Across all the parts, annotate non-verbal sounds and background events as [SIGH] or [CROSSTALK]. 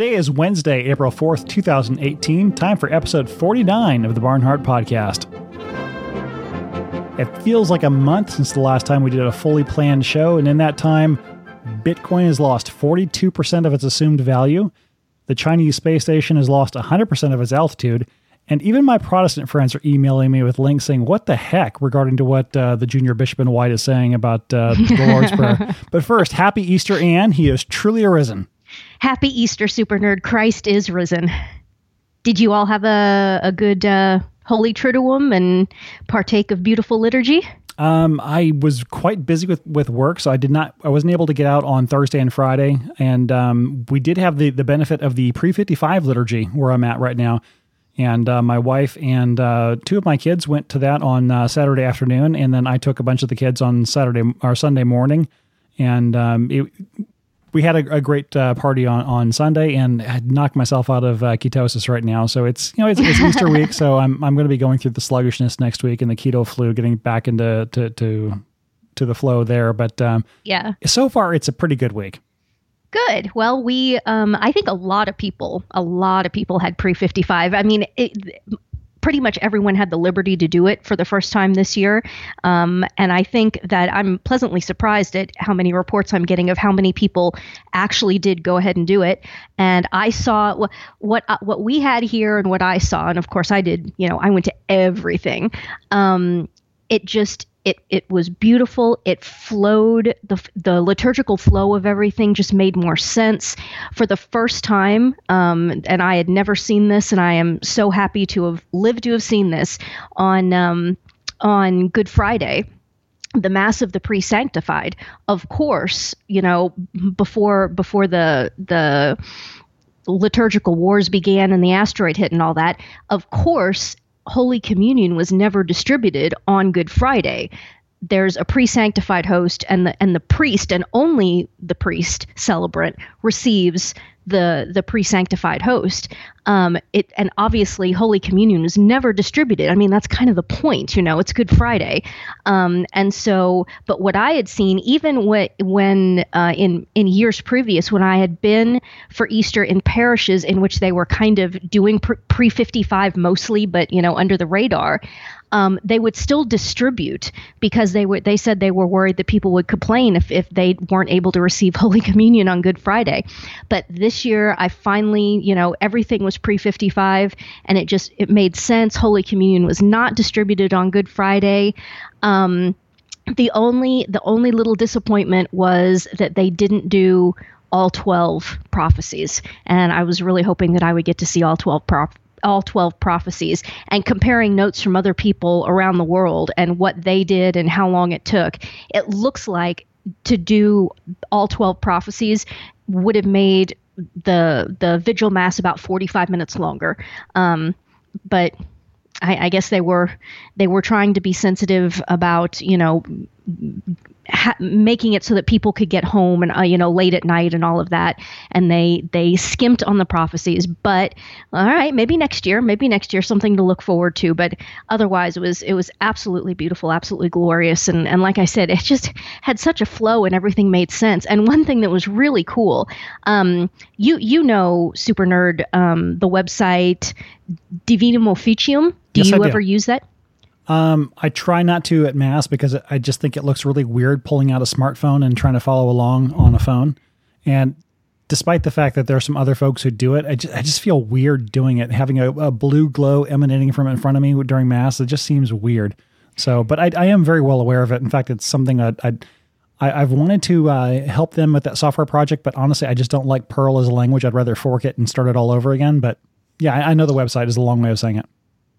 Today is Wednesday, April 4th, 2018. Time for episode 49 of the Barnhardt Podcast. It feels like a month since the last time we did a fully planned show, and in that time, Bitcoin has lost 42% of its assumed value. The Chinese space station has lost 100% of its altitude. And even my Protestant friends are emailing me with links saying, What the heck, regarding to what uh, the junior bishop in white is saying about uh, the Lord's Prayer. [LAUGHS] But first, happy Easter, Anne. He is truly arisen. Happy Easter, super nerd. Christ is risen. Did you all have a, a good uh, Holy Triduum and partake of beautiful liturgy? Um, I was quite busy with, with work, so I did not. I wasn't able to get out on Thursday and Friday, and um, we did have the the benefit of the pre fifty five liturgy where I'm at right now. And uh, my wife and uh, two of my kids went to that on uh, Saturday afternoon, and then I took a bunch of the kids on Saturday or Sunday morning, and um, it, we had a, a great uh, party on, on Sunday, and I knocked myself out of uh, ketosis right now. So it's you know it's, it's Easter [LAUGHS] week, so I'm I'm going to be going through the sluggishness next week and the keto flu, getting back into to to, to the flow there. But um, yeah, so far it's a pretty good week. Good. Well, we, um, I think a lot of people, a lot of people had pre 55. I mean, it, pretty much everyone had the liberty to do it for the first time this year. Um, and I think that I'm pleasantly surprised at how many reports I'm getting of how many people actually did go ahead and do it. And I saw what what, uh, what we had here and what I saw, and of course I did. You know, I went to everything. Um, it just it it was beautiful. It flowed the the liturgical flow of everything just made more sense. For the first time um, and I had never seen this and I am so happy to have lived to have seen this on um, on Good Friday the mass of the pre-sanctified. Of course you know before before the the liturgical wars began and the asteroid hit and all that of course Holy Communion was never distributed on Good Friday. There's a pre-sanctified host, and the and the priest, and only the priest celebrant receives the the pre-sanctified host. Um, it and obviously Holy Communion was never distributed. I mean, that's kind of the point, you know. It's Good Friday, um, and so. But what I had seen, even what, when uh, in in years previous, when I had been for Easter in parishes in which they were kind of doing pre fifty five mostly, but you know under the radar um, they would still distribute because they were they said they were worried that people would complain if, if they weren't able to receive [LAUGHS] Holy Communion on Good Friday. But this year, I finally, you know, everything was pre 55, and it just it made sense. Holy Communion was not distributed on Good Friday. Um, the only the only little disappointment was that they didn't do all 12 prophecies and i was really hoping that i would get to see all 12 prop- all 12 prophecies and comparing notes from other people around the world and what they did and how long it took, it looks like to do all 12 prophecies would have made the the vigil mass about 45 minutes longer. Um, but I, I, guess they were they were trying to be sensitive about you know ha- making it so that people could get home and uh, you know late at night and all of that. And they they skimped on the prophecies. But all right maybe next year maybe next year something to look forward to. But otherwise it was it was absolutely beautiful absolutely glorious. And and like I said it just had such a flow and everything made sense. And one thing that was really cool um you you know super nerd um the website Divinum Officium do yes, you ever use that um, I try not to at mass because I just think it looks really weird pulling out a smartphone and trying to follow along on a phone. And despite the fact that there are some other folks who do it, I just, I just feel weird doing it. Having a, a, blue glow emanating from in front of me during mass, it just seems weird. So, but I, I am very well aware of it. In fact, it's something that I, I have wanted to uh, help them with that software project, but honestly, I just don't like Perl as a language. I'd rather fork it and start it all over again. But yeah, I, I know the website is a long way of saying it.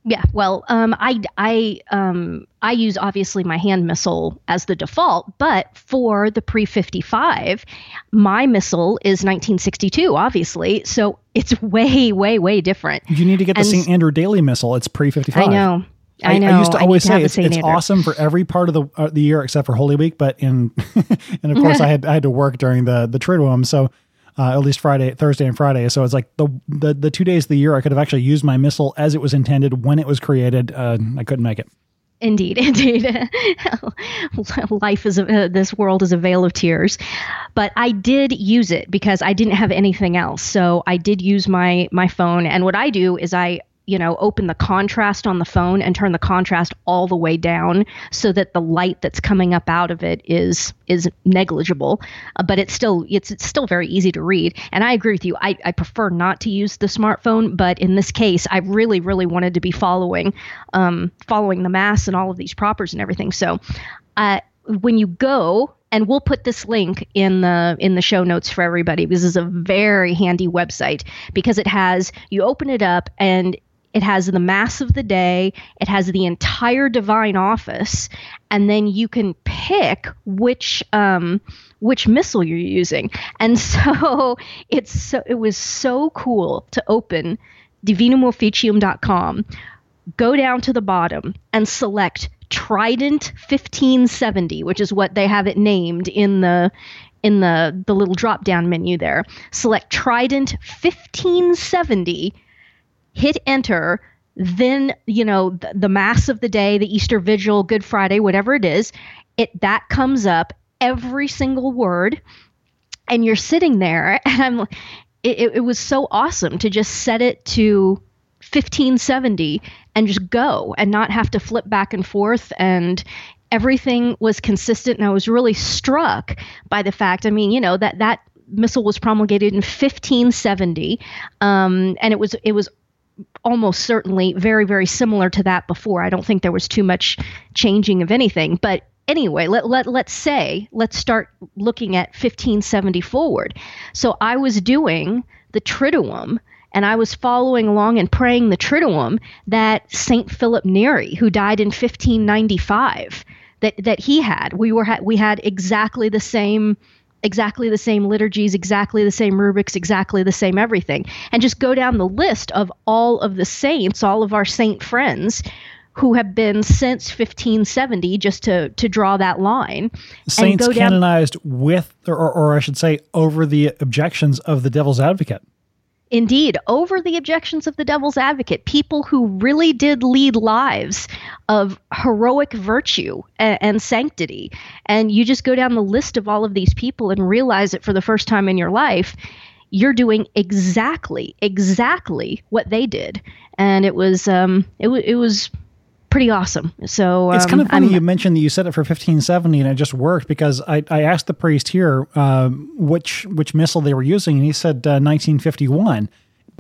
Yeah, well, um, I I um, I use obviously my hand missal as the default, but for the pre fifty five, my missal is 1962, obviously, so it's [LAUGHS] way way way different. You need to get the St. Andrew Daily missal. It's pre fifty five. I know. I, know. I, used to always to say it's, it's awesome for every part of the uh, the year except for Holy Week, but in [LAUGHS] and of course [LAUGHS] I had I had to work during the the Triduum, so uh, at least Friday, Thursday, and Friday. So it's like the, the the two days of the year I could have actually used my missal as it was intended when it was created. Uh, I couldn't make it. Indeed, [LAUGHS] indeed. [LAUGHS] Life is a, uh, this world is a vale of tears. But I did use it because I didn't have anything else. So I did use my my phone and what I do is I you know, open the contrast on the phone and turn the contrast all the way down so that the light that's coming up out of it is is negligible. Uh, but it's still it's, it's still very easy to read. And I agree with you. I, I prefer not to use the smartphone, but in this case, I really really wanted to be following um, following the mass and all of these propers and everything. So, uh, when you go and we'll put this link in the in the show notes for everybody this is a very handy website because it has you open it up and it has the Mass of the Day, it has the entire Divine Office, and then you can pick which um, which missal you're using. And [LAUGHS] so it's so it was so cool to open divinumofficium.com, go down to the bottom, and select Trident 1570, which is what they have it named in the in the the little drop down menu there. Select Trident 1570 hit enter, then you know the, the mass of the day, the Easter Vigil, Good Friday, whatever it is, it that comes up every single word, and you're sitting there, [LAUGHS] and I'm. It, it was so awesome to just set it to 1570 and just go and not have to flip back and forth and everything was consistent and i was really struck by the fact i mean you know that that missal was promulgated in 1570 um, and it was it was almost certainly very, very similar to that before. I don't think there was too much changing of anything. But anyway, let, let, let's say, let's start looking at 1570 forward. So I was doing the Triduum and I was following along and praying the Triduum that Saint Philip Neri, who died in 1595, that that he had. We were we had exactly the same exactly the same liturgies, exactly the same rubrics, exactly the same everything. And just go down the list of all of the saints, all of our saint friends who have been since 1570 just to to draw that line saints canonized with or, or i should say over the objections of the devil's advocate Indeed, over the objections of the devil's advocate, people who really did lead lives of heroic virtue and, and, sanctity. And you just go down the list of all of these people and realize that for the first time in your life, you're doing exactly, exactly what they did. And it was, um, it, w- it was pretty awesome. So um, it's kind of funny I'm, you mentioned that you set it for 1570 and it just worked because I, I asked the priest here uh, which which missal they were using and he said uh, 1951.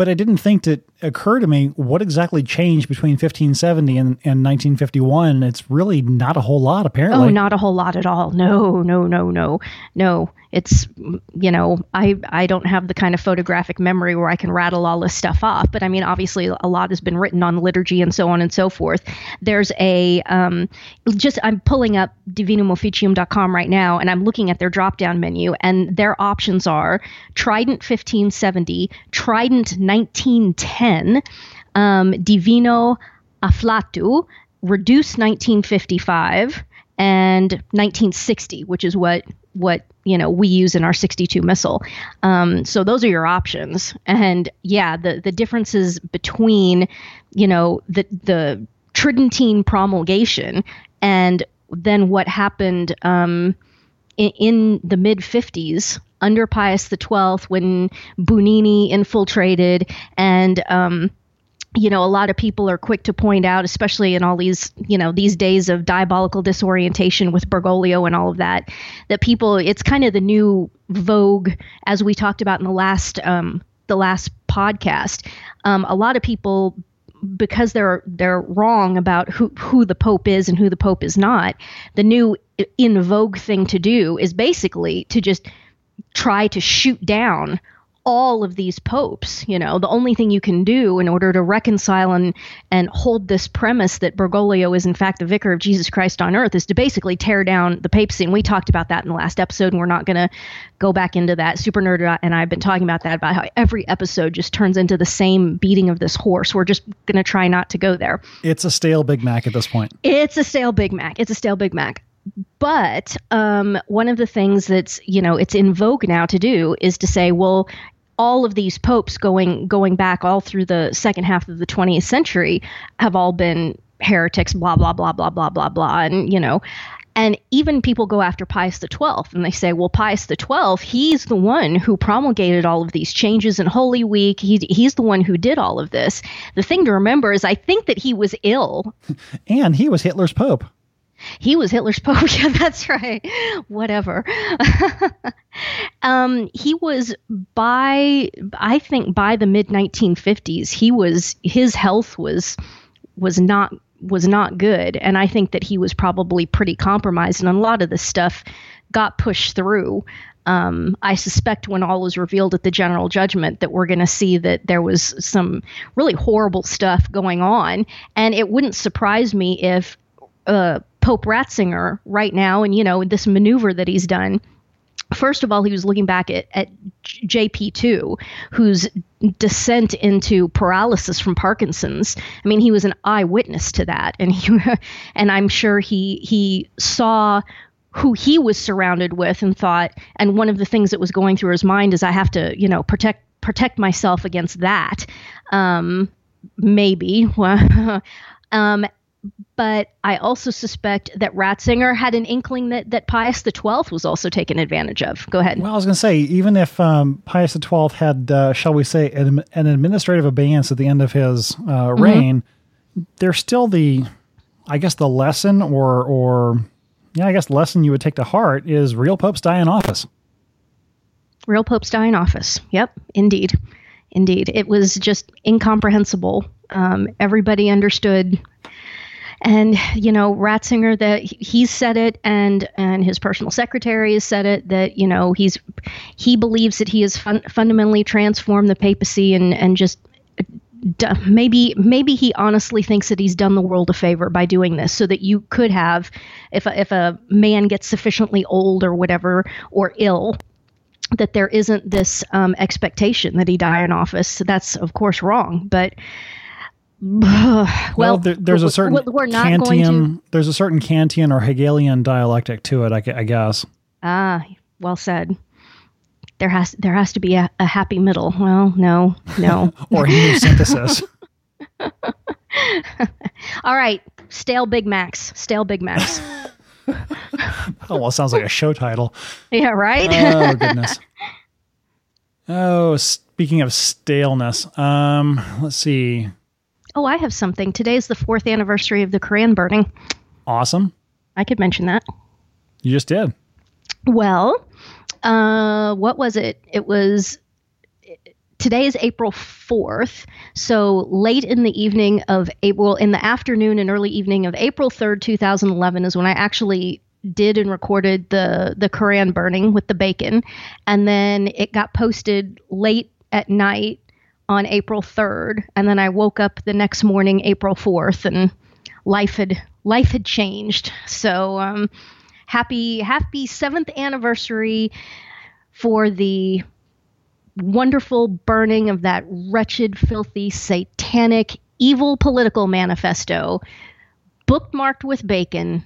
But I didn't think to occur to me what exactly changed between 1570 and, and 1951. It's really not a whole lot, apparently. Oh, not a whole lot at all. No, no, no, no, no it's you know i i don't have the kind of photographic memory where i can rattle all this stuff off but i mean obviously a lot has been written on liturgy and so on and so forth there's a um, just i'm pulling up divinumofficium.com right now and i'm looking at their drop down menu and their options are trident 1570 trident 1910 um, divino afflatus reduced 1955 and 1960 which is what what you know we use in our 62 missal. Um, so those are your options. And yeah, the the differences between you know the the Tridentine promulgation and then what happened um, in, in the mid 50s under Pius XII when Bugnini infiltrated and um, you know, a lot of people are quick to point out, especially in all these, you know, these days of diabolical disorientation with Bergoglio and all of that, that people, it's kind of the new vogue, as we talked about in the last, um, the last podcast. Um, a lot of people, because they're they're wrong about who who the Pope is and who the Pope is not, the new in vogue thing to do is basically to just try to shoot down all of these popes you know? The only thing you can do in order to reconcile and and hold this premise that bergoglio is in fact the vicar of jesus christ on earth is to basically tear down the papacy and we talked about that in the last episode and we're not going to go back into that. Super nerd and i've been talking about that about how every episode just turns into the same beating of this horse. We're just going to try not to go there. It's a stale big mac at this point. It's a stale big mac. It's a stale big mac but um, one of the things that's you know it's in vogue now to do is to say well all of these popes going going back all through the second half of the 20th century have all been heretics blah blah blah blah blah blah blah and you know and even people go after Pius XII and they say, well, Pius XII, he's the one who promulgated all of these changes in Holy Week. He, he's the one who did all of this. The thing to remember is I think that he was ill. [LAUGHS] and he was Hitler's Pope. He was Hitler's [LAUGHS] Pope. Yeah, that's right. Whatever. [LAUGHS] um, he was by, I think, by the mid 1950s, he was, his health was, was not was not good. And I think that he was probably pretty compromised. And a lot of this stuff got pushed through. Um, I suspect when all was revealed at the general judgment that we're going to see that there was some really horrible stuff going on. And it wouldn't surprise me if uh, Pope Ratzinger, right now, and you know, this maneuver that he's done, first of all, he was looking back at, at JP2, whose descent into paralysis from Parkinson's. I mean, he was an eyewitness to that, and he, [LAUGHS] and I'm sure he he saw who he was surrounded with and thought. And one of the things that was going through his mind is, I have to, you know, protect protect myself against that. Um, maybe. [LAUGHS] um, but I also suspect that Ratzinger had an inkling that, that Pius XII was also taken advantage of. Go ahead. Well, I was going to say, even if um, Pius XII had, uh, shall we say, an, an, administrative abeyance at the end of his uh, mm-hmm. reign, there's still the, I guess, the lesson or, or, yeah, I guess lesson you would take to heart is real popes die in office. Real popes die in office. Yep, indeed. Indeed. It was just incomprehensible. Um, everybody understood and you know Ratzinger that he said it and and his personal secretary has said it that you know he's he believes that he has fun, fundamentally transformed the papacy and and just maybe maybe he honestly thinks that he's done the world a favor by doing this so that you could have if a, if a man gets sufficiently old or whatever or ill that there isn't this um, expectation that he die in office. That's of course wrong but well, well there, there's a certain we're not Kantian, to... there's a certain Kantian or Hegelian dialectic to it, I, I guess. Ah, well said. There has there has to be a, a happy middle. Well, no, no. [LAUGHS] or new synthesis. [LAUGHS] All right, stale Big Macs. Stale Big Macs. [LAUGHS] oh well, sounds like a show title. Yeah, right. oh goodness. Oh, speaking of staleness, um, let's see. Oh, I have something. Today is the fourth anniversary of the Koran burning. Awesome. I could mention that. You just did. Well, uh, what was it? It was today is April 4th. So late in the evening of April, in the afternoon and early evening of April 3rd, 2011 is when I actually did and recorded the the Koran burning with the bacon, and then it got posted late at night on April 3rd, and then I woke up the next morning, April 4th, and life had life had changed. So um, happy happy seventh anniversary for the wonderful burning of that wretched, filthy, satanic, evil political manifesto, bookmarked with bacon,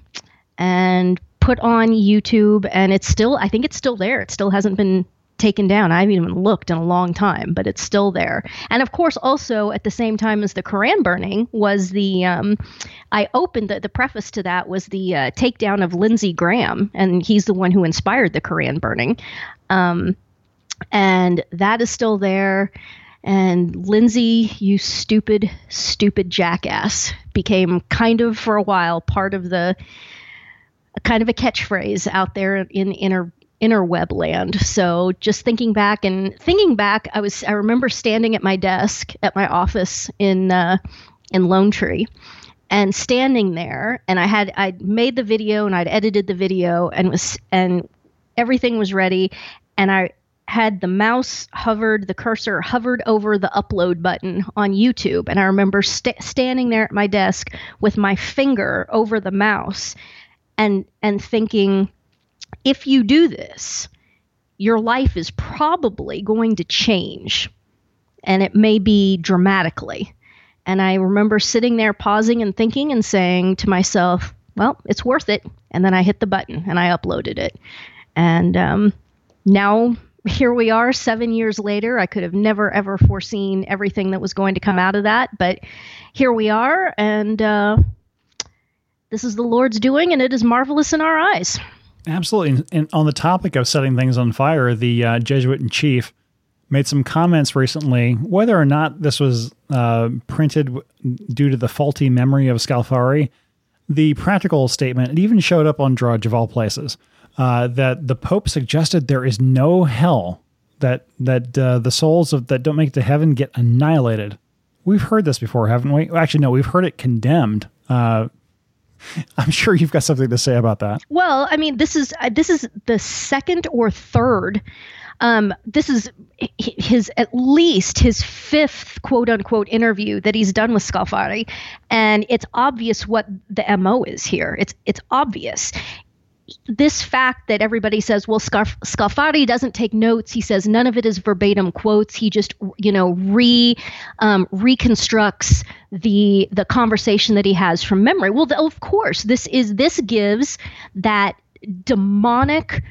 and put on YouTube. And it's still, I think it's still there. It still hasn't been taken down. I haven't even looked in a long time, but it's still there. And of course, also at the same time as the Koran burning was the, um, I opened the, the preface to that was the uh, takedown of Lindsey Graham, and he's the one who inspired the Koran burning. Um, and that is still there. And Lindsey, you stupid, stupid jackass, became kind of for a while part of the kind of a catchphrase out there in inner interweb land. So just thinking back and thinking back, I was I remember standing at my desk at my office in uh, in Lone Tree, and standing there, and I had I made the video and I'd edited the video and was and everything was ready, and I had the mouse hovered, the cursor hovered over the upload button on YouTube, and I remember st- standing there at my desk with my finger over the mouse, and and thinking if you do this, your life is probably going to change and it may be dramatically. And I remember sitting there pausing and thinking and saying to myself, well, it's worth it. And then I hit the button and I uploaded it. And um, now, here we are seven years later. I could have never, ever foreseen everything that was going to come out of that. But here we are. And uh, this is the Lord's doing, and it is marvelous in our eyes. Absolutely. And on the topic of setting things on fire, the uh, Jesuit in chief made some comments recently, whether or not this was uh, printed due to the faulty memory of Scalfari. The practical statement, it even showed up on Drudge of all places, uh, that the Pope suggested there is no hell, that that uh, the souls of that don't make it to heaven get annihilated. We've heard this before, haven't we? Actually, no, we've heard it condemned. [LAUGHS] I'm sure you've got something to say about that. Well, I mean, this is uh, this is the second or third um, this is his at least his fifth quote unquote interview that he's done with Scalfari, and it's obvious what the mo is here. It's it's obvious. This fact that everybody says, well, Scarf- Scalfari doesn't take notes. He says none of it is verbatim quotes. He just, you know, re um, reconstructs the the conversation that he has from memory. Well, the, of course, this is this gives that demonic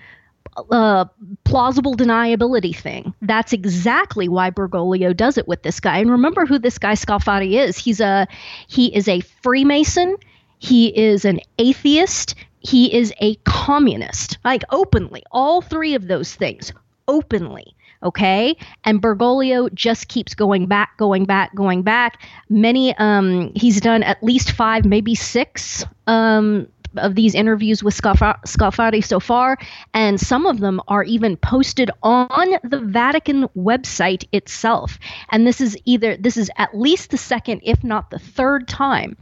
uh, plausible deniability thing. That's exactly why Bergoglio does it with this guy. And remember who this guy Scalfari is. He's a he is a Freemason. He is an atheist. He is a communist. Like openly, all three of those things openly. Okay, and Bergoglio just keeps going back, going back, going back. Many, um, he's done at least five, maybe six um, of these interviews with Scalfari so far, and some of them are even posted on the Vatican website itself. And this is either this is at least the second, if not the third time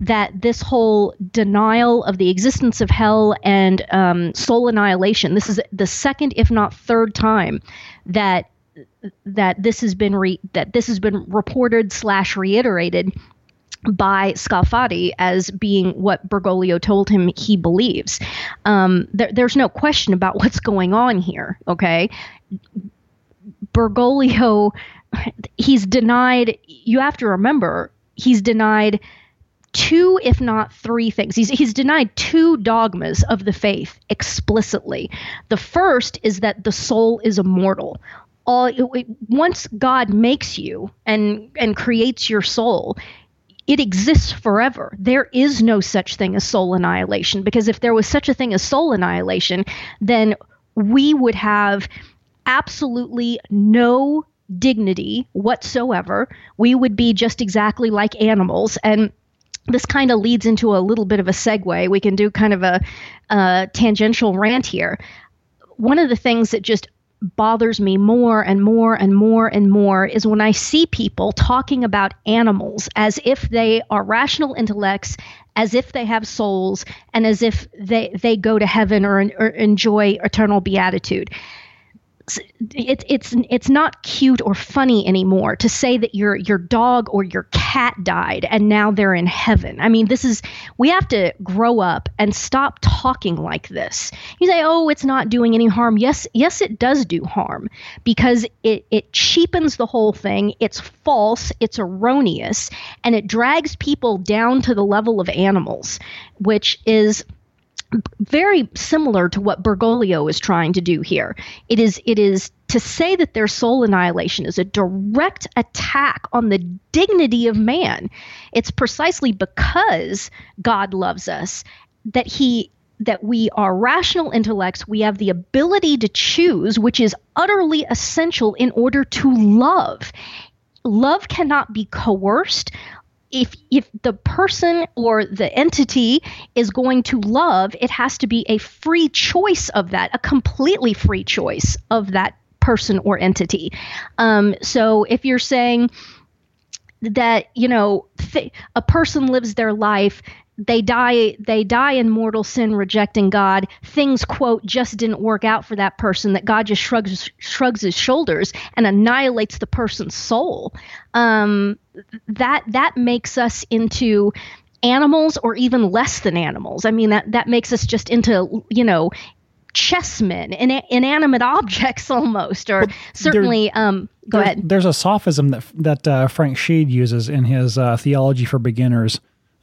that this whole denial of the existence of hell and um, soul annihilation this is the second if not third time that that this has been re- that this has been reported slash reiterated by Scalfari as being what Bergoglio told him he believes. Um, there, there's no question about [LAUGHS] what's going on here. Okay, Bergoglio, [LAUGHS] he's denied. You have to remember, he's denied two, if not three things. He's he's denied two dogmas of the faith explicitly. The first is that the soul is immortal. All, it, once God makes you and and creates your soul, it exists forever. There is no such thing as soul annihilation because if there was such a thing as soul annihilation, then we would have absolutely no dignity whatsoever. We would be just exactly like animals. And this kind of leads into a little bit of a segue. We can do kind of a, a tangential rant here. One of the things that just bothers me more and more and more and more is when I see people talking about animals as if they are rational intellects, as if they have souls, and as if they, they go to heaven or, or enjoy eternal beatitude it's it's it's not cute or funny anymore to say that your your dog or your cat died and now they're in heaven. I mean, this is we have to grow up and stop talking like this. You say, "Oh, it's not doing any harm." Yes, yes it does do harm because it it cheapens the whole thing. It's false, it's erroneous, and it drags people down to the level of animals, which is very similar to what Bergoglio is trying to do here. It is it is to say that their soul annihilation is a direct attack on the dignity of man. It's precisely because God loves us that he that we are rational intellects, we have the ability to choose, which is utterly essential in order to love. Love cannot be coerced if if the person or the entity is going to love, it has to be a free choice of that, a completely free choice of that person or entity. Um, so if you're saying that you know th- a person lives their life they die they die in mortal sin rejecting god. Things quote just didn't work out for that person that god just shrugs shrugs his shoulders and annihilates the person's soul. Um, that that makes us into animals or even less than animals. I mean that that makes us just into you know chessmen in, inanimate objects [LAUGHS] almost or certainly there, um, go there, ahead. there's a sophism that that uh, frank sheed uses in his uh, theology for beginners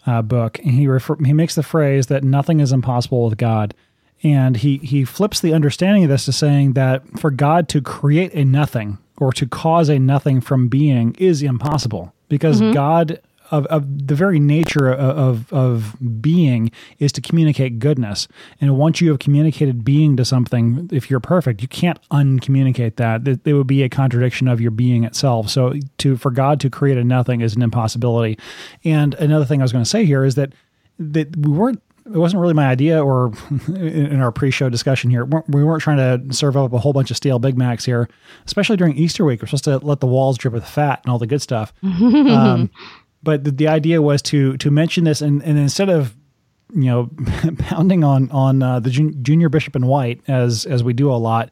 uh, book, and he refer- he makes the phrase that nothing is impossible with God, And he, he flips the understanding of this to saying that for God to create a nothing or to cause a nothing from being is impossible because mm-hmm. God of, of the very nature of, of, of being is to communicate goodness. And once you have communicated being to something, if you're perfect, you can't uncommunicate that. It, it would be a contradiction of your being itself. So to for God to create a nothing is an impossibility. And another thing I was going to say here is that that we weren't it wasn't really my idea or [LAUGHS] in our pre-show discussion here we weren't trying to serve up a whole bunch of stale big macs here especially during easter week we're supposed to let the walls drip with fat and all the good stuff [LAUGHS] um, but the, the, idea was to to mention this and, and instead of you know [LAUGHS] pounding on on uh, the jun- junior bishop in white as as we do a lot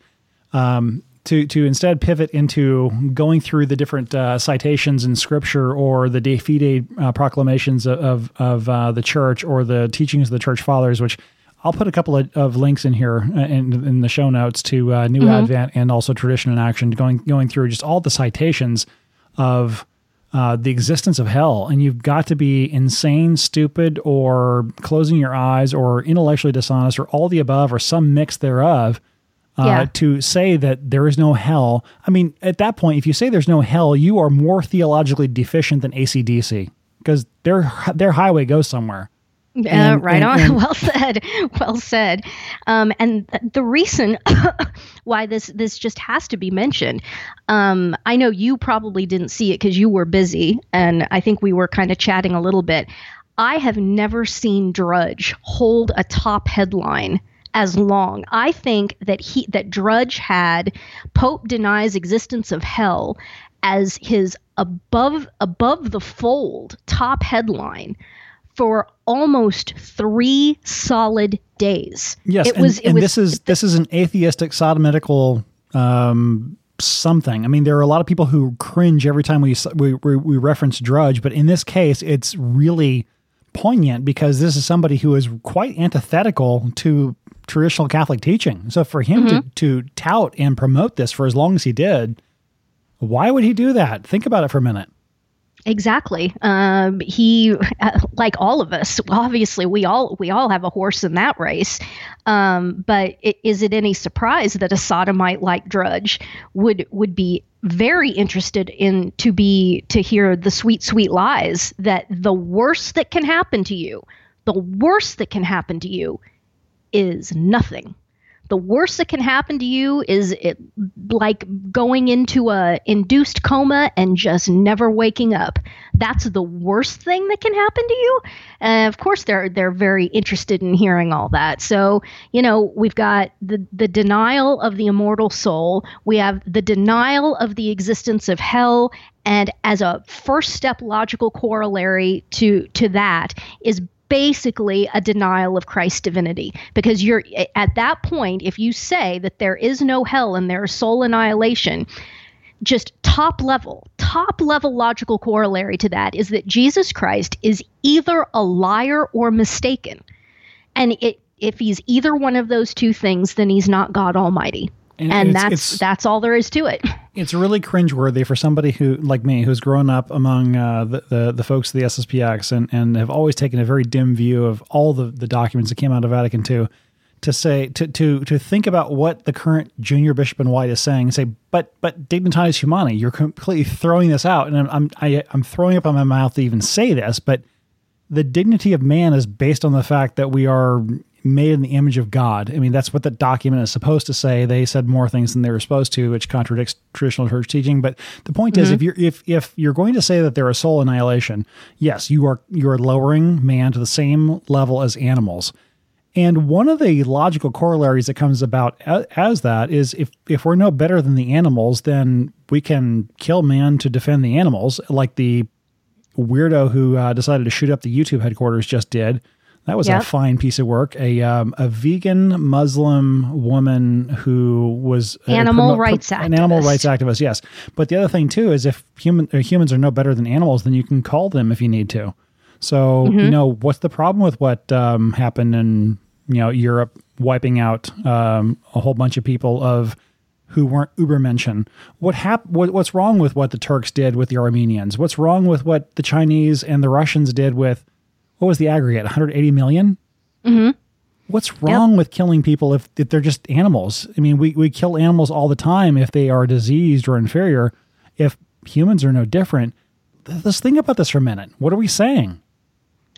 um, to to instead pivot into going through the different uh, citations in Scripture or the De Fide uh, proclamations of of uh, the Church or the teachings of the Church Fathers, which I'll put a couple of, of links in here uh, in, in the show notes to uh, New mm-hmm. Advent and also Tradition in Action, going going through just all the citations of uh, the existence of hell, and you've got to be insane, stupid, or closing your eyes, or intellectually dishonest, or all the above, or some mix thereof uh, yeah. to say that there is no hell. I mean, at that point, if you say there's no hell, you are more theologically deficient than ACDC because their their highway goes somewhere. Yeah, uh, right on. [LAUGHS] And, well said. Well said. Um, and the reason [LAUGHS] why this this just has to be mentioned, um, I know you probably didn't see it because you were busy, and I think we were kind of chatting a little bit. I have never seen Drudge hold a top headline as long. I think that he that Drudge had Pope denies existence of hell as his above above the fold top headline for almost three solid days. Yes, it and, was. It and was, this is this is an atheistic sodomitical um, something. I mean, there are a lot of people who cringe every time we, we we reference Drudge, but in this case, it's really poignant because this is somebody who is quite antithetical to traditional Catholic teaching. So for him mm-hmm. to, to tout and promote this for as long as he did, why would he do that? Think about it for a minute. Exactly. Um, he, [LAUGHS] like all of us, obviously we all we all have a horse in that race. Um, but it, is it any surprise that a sodomite like Drudge would would be very interested in to be to hear the sweet sweet lies that the worst that can happen to you, the worst that can happen to you is nothing. The worst that can happen to you is it like going into a induced coma and just never waking up. That's the worst thing that can happen to you. And of course, they're they're very interested in hearing all that. So you know, we've got the the denial of the immortal soul. We have the denial of the existence of hell and as a first step logical corollary to to that is basically a denial of Christ's divinity. Because you're at that point if you say that there is no hell and there is soul annihilation just top level top level logical corollary to that is that Jesus Christ is either a liar or mistaken. And it, if he's either one of those two things then he's not God almighty. And, and it's, that's it's, that's all there is to it. [LAUGHS] It's really cringeworthy for somebody who, like me, who's grown up among uh, the, the, the folks of the SSPX and and have always taken a very dim view of all the the documents that came out of Vatican II. To say to to to think about what the current junior bishop in white is saying, and say, but but dignitatis humanae, you're completely throwing this out, and I'm I'm I, am i am throwing up on my mouth to even say this, but the dignity of man is based on the fact that we are made in the image of God. I mean, that's what the document is supposed to say. They said more things than they were supposed to, which contradicts traditional church teaching. But the point mm-hmm. is, if you're if if you're going to say that there is soul annihilation, yes, you are you are lowering man to the same level as animals. And one of the logical corollaries that comes about as, as that is if if we're no better than the animals, then we can kill man to defend the animals, like the weirdo who uh, decided to shoot up the YouTube headquarters just did that was yep. a fine piece of work. A um, a vegan Muslim woman who was animal promo- rights pro- activist. An animal rights activist, yes. But the other thing too is if human uh, humans are no better than animals, then you can call them if you need to. So mm-hmm. you know what's the problem with what um, happened in you know Europe, wiping out um, a whole bunch of people of who weren't Ubermenschen. What hap- what, What's wrong with what the Turks did with the Armenians? What's wrong with what the Chinese and the Russians did with what was the aggregate? 180 million? Mm-hmm. What's wrong yep. with killing people if, if they're just animals? I mean, we, we kill animals all the time if they are diseased or inferior. If humans are no different, let's think about this for a minute. What are we saying?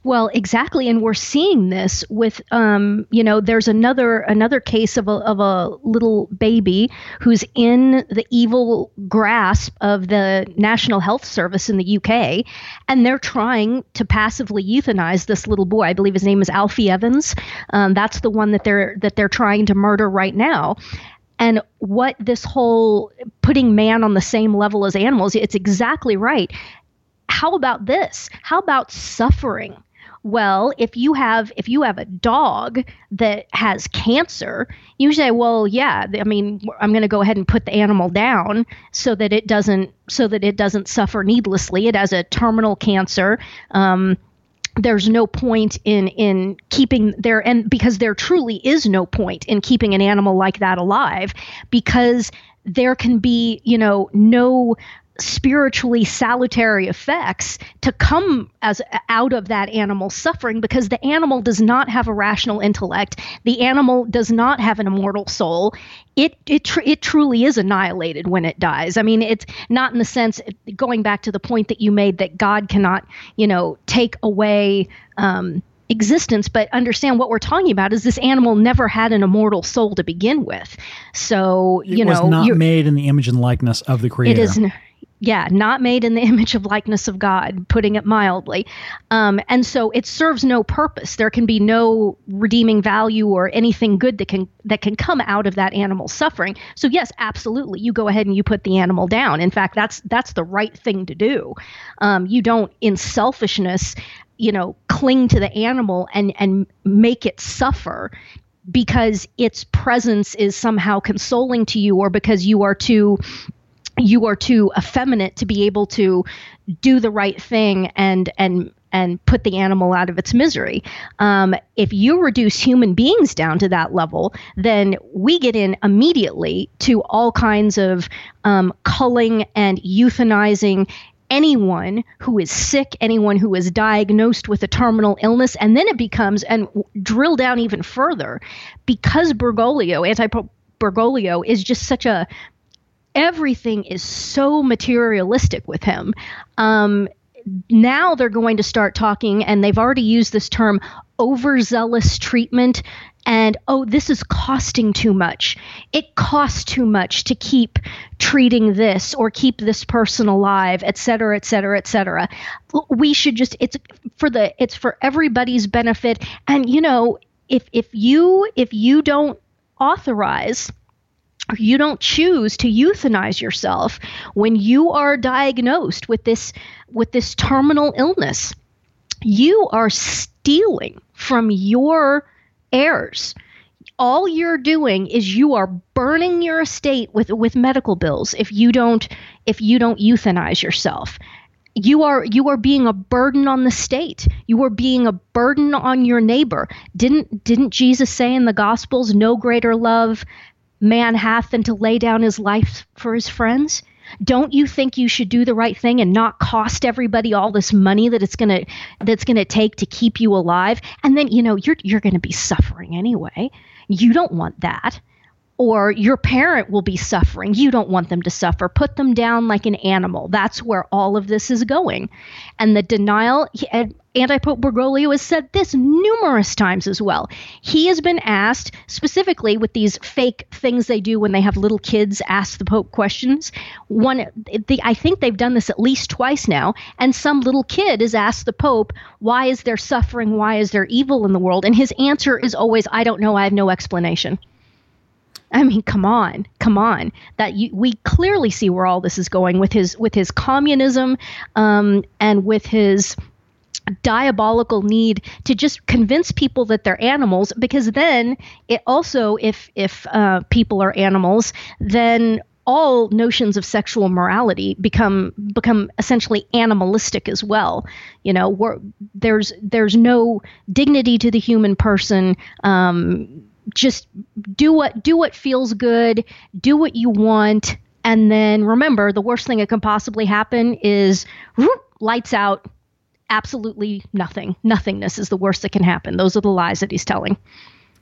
Well, exactly, and we're seeing this with, um, you know, there's another another case of a of a little baby who's in the evil grasp of the National Health Service in the UK, and they're trying to passively euthanize this little boy. I believe his name is Alfie Evans. Um, that's the one that they're that they're trying to murder right now and what this whole putting man on the same level as animals it's exactly right how about this how about suffering well if you have if you have a dog that has cancer you say well yeah i mean i'm going to go ahead and put the animal down so that it doesn't so that it doesn't suffer needlessly. It has a terminal cancer. Um, there's no point in in keeping there and because there truly is no point in keeping an animal like that alive because there can be you know no spiritually salutary effects to come as out of that animal suffering because the animal does not have a rational intellect. The animal does not have an immortal soul. It it tr- it truly is annihilated when it dies. I mean it's not in the sense going back to the point that you made that god cannot you know take away um, existence but understand what we're talking about is this animal never had an immortal soul to begin with. So you it know was not made in the image and likeness of the creator it is yeah, not made in the [LAUGHS] image of likeness of God, putting it mildly. Um, and so it serves no purpose. There can be no redeeming value or anything good that can that can come out of that animal suffering. So yes, absolutely, you go ahead and you put the animal down. In fact, that's that's the right thing to do. Um, you don't, in selfishness, you know, cling to the animal and and make it suffer because its presence is somehow consoling to you or because you are too you are too effeminate to be able to do the right thing and and and put the animal out of its misery. Um, if you reduce human beings down to that level, then we get in immediately to all kinds of um, culling and euthanizing anyone who is sick, anyone who is diagnosed with a terminal illness, and then it becomes and drill down even further because Bergoglio, anti Bergoglio, is just such a everything is so materialistic with him. Um, now they're going to start talking, and they've already used this term overzealous treatment. And oh, this is costing too much. It costs too much to keep treating this or keep this person alive, et cetera, et cetera, et cetera. We should just it's for the it's for everybody's benefit. And you know, if if you if you don't authorize you don't choose to euthanize yourself when you are diagnosed with this with this terminal illness. You are stealing from your heirs. All you're doing is you are burning your estate with with medical bills if you don't if you don't euthanize yourself. You are you are being a burden on the state. You are being a burden on your neighbor. Didn't didn't jesus say in the gospels no greater love man hath than to lay down his life for his friends? Don't you think you should do the right thing and not cost everybody all this money that it's gonna that's gonna take to keep you alive? And then you know you're you're gonna be suffering anyway. You don't want that or your parent will be suffering. You don't want them to suffer. Put them down like an animal. That's where all of this is going. And the denial, Anti-Pope Bergoglio has said this numerous times as well. He has been asked, specifically with these fake things they do when they have little kids ask the Pope questions. One, the, I think they've done this at least twice now, and some little kid has asked the Pope, why is there suffering? Why is there evil in the world? And his answer is always, I don't know. I have no explanation. I mean, come on, come on. That you, we clearly see where all this is going with his with his communism um, and with his diabolical need to just convince people that they're animals because then it also if if uh, people are animals then all notions of sexual morality become become essentially animalistic as well. You know, there's there's no dignity to the human person. Um, just do what do what feels good, do what you want, and then remember the worst thing that can possibly happen is whoop, lights out. Absolutely nothing. Nothingness is the worst that can happen. Those are the lies that he's telling.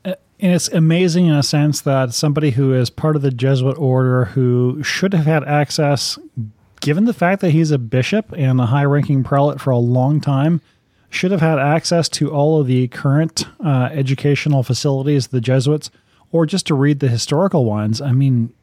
Uh, and it's amazing in a sense that somebody who is part of the Jesuit order who should have had access, given the fact that he's a bishop and a high ranking prelate for a long time, should have had access to all of the current uh, educational facilities, the Jesuits, or just to read the historical ones. I mean,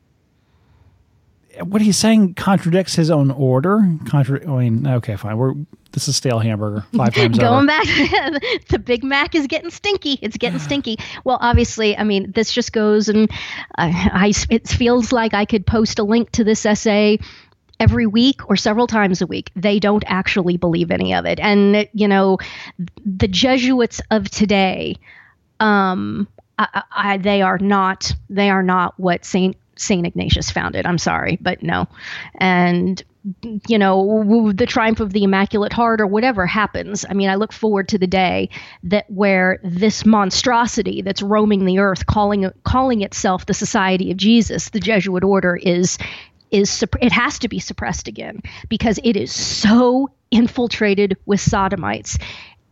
what he's saying contradicts his own order. Contra- I mean, okay, fine. We're this is stale hamburger [LAUGHS] five times Going over. back, [LAUGHS] the Big Mac is getting stinky. It's getting [SIGHS] stinky. Well, obviously, I mean, this just goes and uh, I. It feels like I could post a link to this essay every week or several times a week. They don't actually believe any of it, and you know, the Jesuits of today, um, I, I, they are not. They are not what Saint Saint Ignatius founded. I'm sorry, but no, and you know the triumph of the immaculate heart or whatever happens i mean i look forward to the day that where this monstrosity that's roaming the earth calling calling itself the society of jesus the jesuit order is is it has to be suppressed again because it is so infiltrated with sodomites.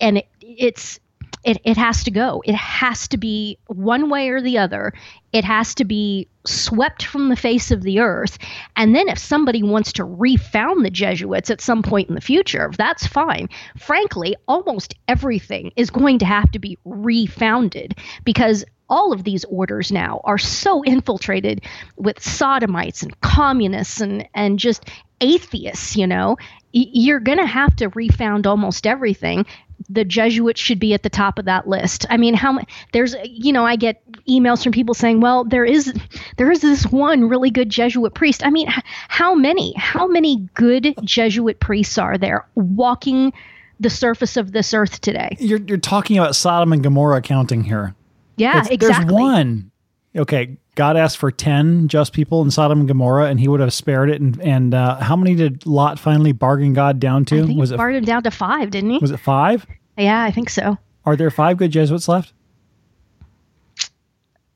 And it, it's it, it has to go. It has to be one way or the other. It has to be swept from the face of the earth. And then if somebody wants to refound the Jesuits at some point in the future, that's fine. Frankly, almost everything is going to have to be refounded because all of these orders now are so infiltrated with sodomites and communists and, and just atheists, you know, you're going to have to refound almost everything the Jesuits should be at the top of that list. I mean, how there's you know I get emails from people saying, well, there is there is this one really good Jesuit priest. I mean, how many how many good Jesuit priests are there walking the surface of this earth today? You're you're talking about Sodom and Gomorrah counting here. Yeah, it's, exactly. There's one. Okay, God asked for 10 just people in Sodom and Gomorrah, and he would have spared it. And, and uh, how many did Lot finally bargain God down to? was it bargained down to five, didn't he? Was it five? Yeah, I think so. Are there five good Jesuits left?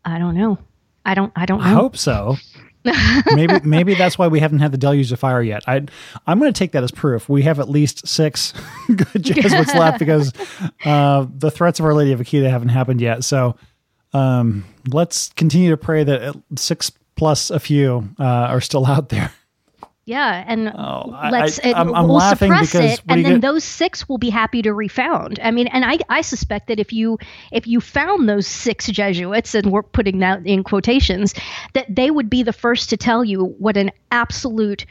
I don't know. I don't. I don't. Know. I hope so. maybe [LAUGHS] maybe that's why we haven't had the deluge of fire yet. I I'm going to take that as proof. We have at least six [LAUGHS] good [LAUGHS] Jesuits left because uh, the threats of Our Lady of Akita haven't happened yet. So um, let's continue to pray that six plus a few uh, are still out there. Yeah, and oh, let's I, am we'll suppress it, and then get? those six will be happy to refound. I mean, and I I suspect that if you if you found those six Jesuits, and we're putting that in quotations, that they would be the first to tell you what an absolute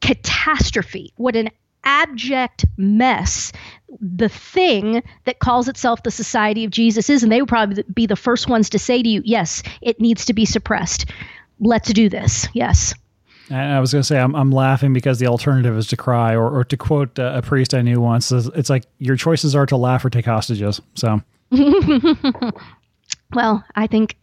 catastrophe, what an abject mess the thing that calls itself the Society of Jesus is, and they would probably be the first ones to say to you, yes, it needs to be suppressed. Let's do this. Yes. I was going to say, I'm, I'm laughing because the alternative is to cry, or, or to quote uh, a priest I knew once, it's like your choices are to laugh or take hostages. So, [LAUGHS] well, I think,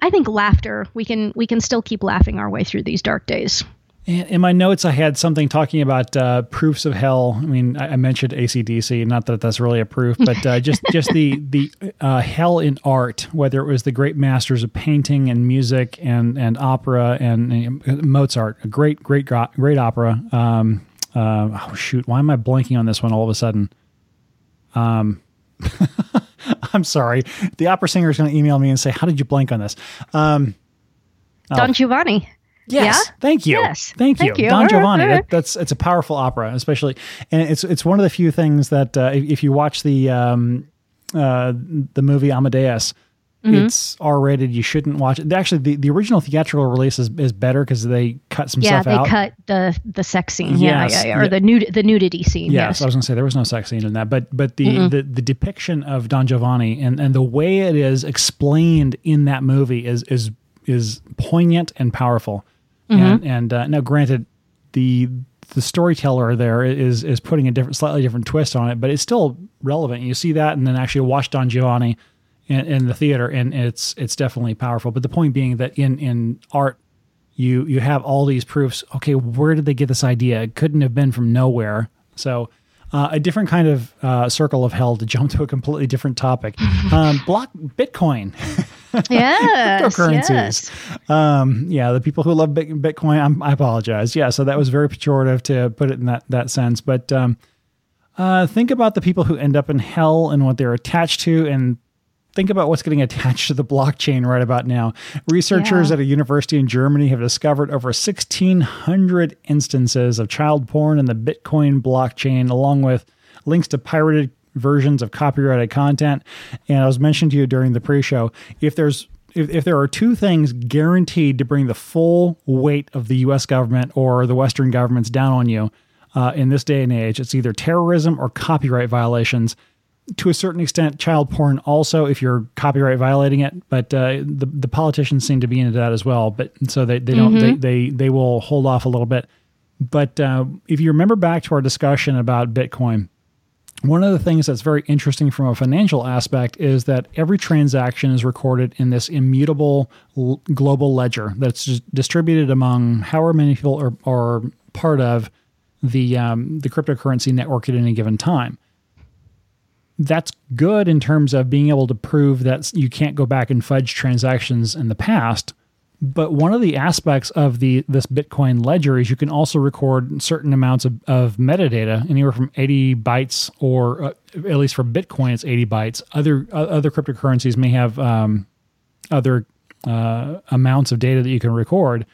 I think laughter. We can we can still keep laughing our way through these dark days. In my notes, I had something talking about uh, proofs of hell. I mean, I, I, mentioned ACDC, not that that's really a proof, but uh, [LAUGHS] just just the the uh, hell in art, whether it was the great masters of painting and music and and opera and, and Mozart, a great great great opera. Um, uh, oh shoot, why am I blanking on this one all of a sudden? Um, [LAUGHS] I'm sorry. The opera singer is going to email me and say, "How did you blank on this?" Um, Don oh. Giovanni. Yes. Yeah? Thank you. Yes. Thank you. Thank you. Don Giovanni. That, that's it's a powerful opera, especially, and it's it's one of the few things that uh, if, if, you watch the um, uh, the movie Amadeus, mm-hmm. it's R rated. You shouldn't watch it. Actually, the, the original theatrical release is, is better because they cut some yeah, stuff out. Yeah, they cut the the sex scene. Yes. Yeah, yeah, yeah, or the nud the nudity scene. Yes, yes. I was going to say there was no sex scene in that, but but the, the the depiction of Don Giovanni and and the way it is explained in that movie is is is poignant and powerful. Mm-hmm. And, and uh, now, granted, the the storyteller there is is putting a different, slightly different twist on it, but it's still relevant. You see that, and then actually watch Don Giovanni in, in the theater, and it's it's definitely powerful. But the point being that in in art, you you have all these proofs. Okay, where did they get this idea? It couldn't have been from nowhere. So uh, a different kind of uh, circle of hell to jump to a completely different topic. [LAUGHS] Um, block Bitcoin. [LAUGHS] [LAUGHS] yes, cryptocurrencies. Yes. Um, yeah, the people who love Bitcoin, I'm, i apologize. Yeah, so that was very pejorative to put it in that that sense. But um, uh, think about the people who end up in hell and what they're attached to, and think about what's getting attached to the blockchain right about now. Researchers Yeah. at a university in Germany have discovered over 1,600 instances of child porn in the Bitcoin blockchain, along with links to pirated versions of copyrighted content. And I was mentioning to you during the pre-show, if there's if, if there are two things guaranteed to bring the full weight of the U.S. government or the Western governments down on you uh, in this day and age, it's either terrorism or copyright violations to a certain extent, child porn also if you're copyright violating it. But uh, the the politicians seem to be into that as well. But so they, they don't they, they they will hold off a little bit. But uh, if you remember back to our discussion about Bitcoin, one of the things that's very interesting from a financial aspect is that every transaction is recorded in this immutable global ledger that's distributed among however many people are, are part of the um, the cryptocurrency network at any given time that's good in terms of being able to prove that you can't go back and fudge transactions in the past. But one of the aspects of the this Bitcoin ledger is you can also record certain amounts of, of metadata, anywhere from 80 bytes, or uh, at least for Bitcoin, it's 80 bytes. Other uh, other cryptocurrencies may have um, other uh, amounts of data that you can record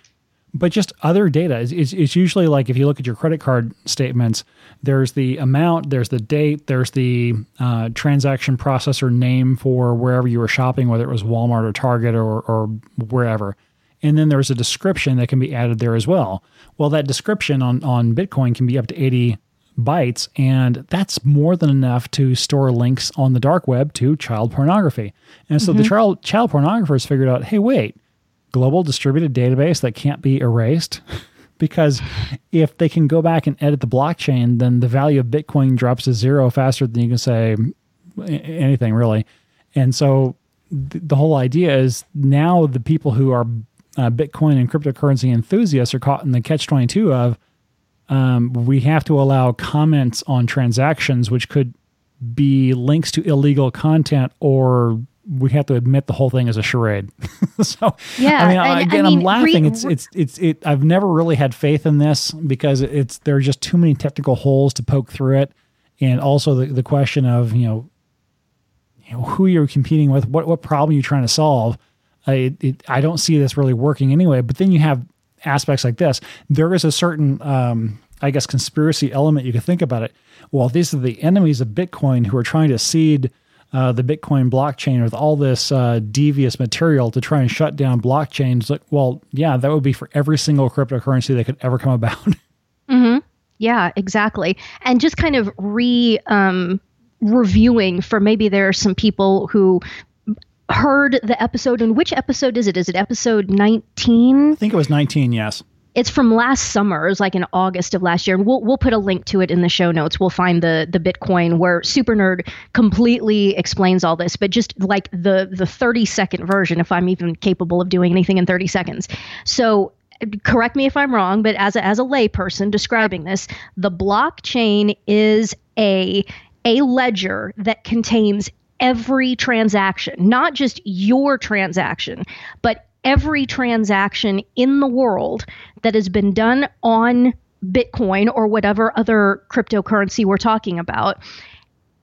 but just other data. It's, it's, it's usually like if you look at your credit card statements, there's the amount, there's the date, there's the uh, transaction processor name for wherever you were shopping, whether it was Walmart or Target or, or wherever. And then there's a description that can be added there as well. Well, that description on, on Bitcoin can be up to 80 bytes, and that's more than enough to store links on the dark web to child pornography. And so the mm-hmm. child, child pornographers figured out hey, wait, global distributed database that can't be erased [LAUGHS] because if they can go back and edit the blockchain then the value of bitcoin drops to zero faster than you can say anything really and so the whole idea is now the people who are uh, bitcoin and cryptocurrency enthusiasts are caught in the catch 22 of um, we have to allow comments on transactions which could be links to illegal content or we have to admit the whole thing is a charade. [LAUGHS] so Yeah, I mean, I again, mean, I'm laughing. re- it's it's it's it. I've never really had faith in this because it's there are just too many technical holes to poke through it, and also the, the question of you know, you know who you're competing with, what what problem you're trying to solve. I it, it, I don't see this really working anyway. But then you have aspects like this. There is a certain um, I guess conspiracy element you could think about it. Well, these are the enemies of Bitcoin who are trying to seed uh, the Bitcoin blockchain with all this uh, devious material to try and shut down blockchains. Like, well, yeah, that would be for every single cryptocurrency that could ever come about. [LAUGHS] Yeah, exactly. And just kind of re um, reviewing for maybe there are some people who heard the episode. And which episode is it? Is it episode 19? I think it was 19, yes. It's from last summer. It was like in August of last year. And we'll, we'll put a link to it in the show notes. We'll find the the Bitcoin where Super Nerd completely explains all this, but just like the the 30 second version, if I'm even capable of doing anything in 30 seconds. So correct me if I'm wrong, but as a, as a layperson describing this, the blockchain is a a ledger that contains every transaction, not just your transaction, but every transaction in the world that has been done on Bitcoin or whatever other cryptocurrency we're talking about.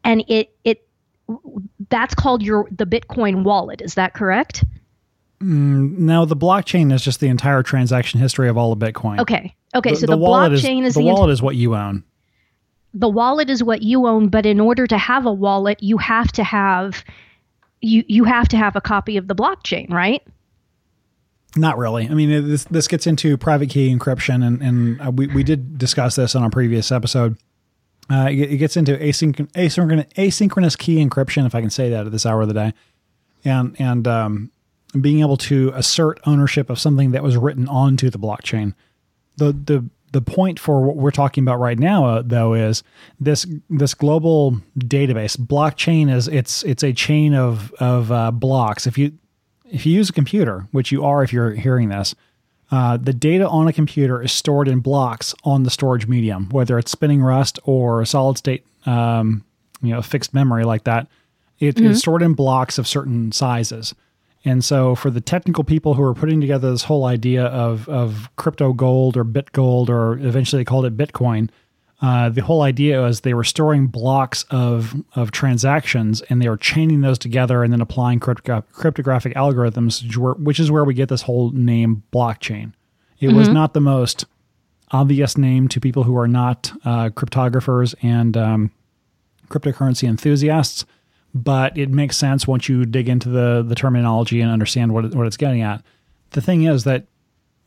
And it it that's called your the Bitcoin wallet. Is that correct? Mm, now, the blockchain is just the entire transaction history of all of Bitcoin. Okay. Okay. so the, wallet blockchain is, the the ent- wallet is what you own. The wallet is what you own, but in order to have a wallet, you have to have you you have to have a copy of the blockchain, right? Not really. I mean, this this gets into private key encryption, and and uh, we we did discuss this on a previous episode. Uh, it, gets into asynchronous asynchronous key encryption, if I can say that at this hour of the day, and and um, being able to assert ownership of something that was written onto the blockchain. The the the point for what we're talking about right now, uh, though, is this this global database blockchain is it's it's a chain of of uh, blocks. If you if you use a computer, which you are if you're hearing this, uh, the data on a computer is stored in blocks on the storage medium, whether it's spinning Rust or solid state, um, you know, fixed memory like that. It is stored in blocks of certain sizes. And so, for the technical people who are putting together this whole idea of, of crypto gold or bit gold, or eventually they called it Bitcoin, uh, the whole idea was they were storing blocks of of transactions and they were chaining those together and then applying cryptogra- cryptographic algorithms, which, is where we get this whole name blockchain. It was not the most obvious name to people who are not uh, cryptographers and um, cryptocurrency enthusiasts, but it makes sense once you dig into the the terminology and understand what what it's getting at. The thing is that,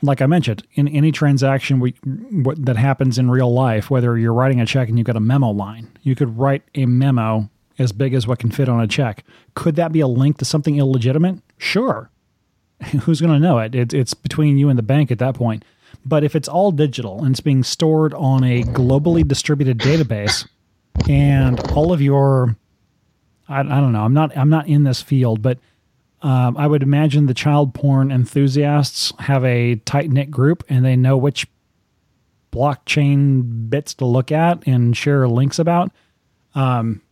like I mentioned, in any transaction we, what, that happens in real life, whether you're writing a check and you've got a memo line, you could write a memo as big as what can fit on a check. Could that be a link to something illegitimate? Sure. [LAUGHS] Who's going to know it? it? It's between you and the bank at that point. But if it's all digital and it's being stored on a globally distributed database, and all of your, I, I don't know, I'm not I'm not in this field, but um, I would imagine the child porn enthusiasts have a tight knit group and they know which blockchain bits to look at and share links about. Um,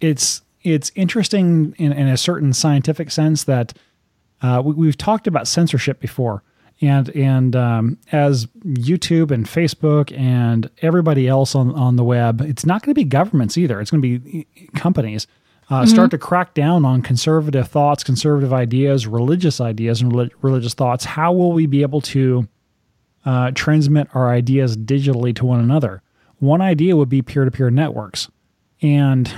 it's it's interesting in, in a certain scientific sense that uh, we, we've talked about censorship before and and um, as YouTube and Facebook and everybody else on on the web, it's not going to be governments either. It's going to be companies uh, start to crack down on conservative thoughts, conservative ideas, religious ideas, and relig- religious thoughts. How will we be able to uh, transmit our ideas digitally to one another? One idea would be peer to peer networks, and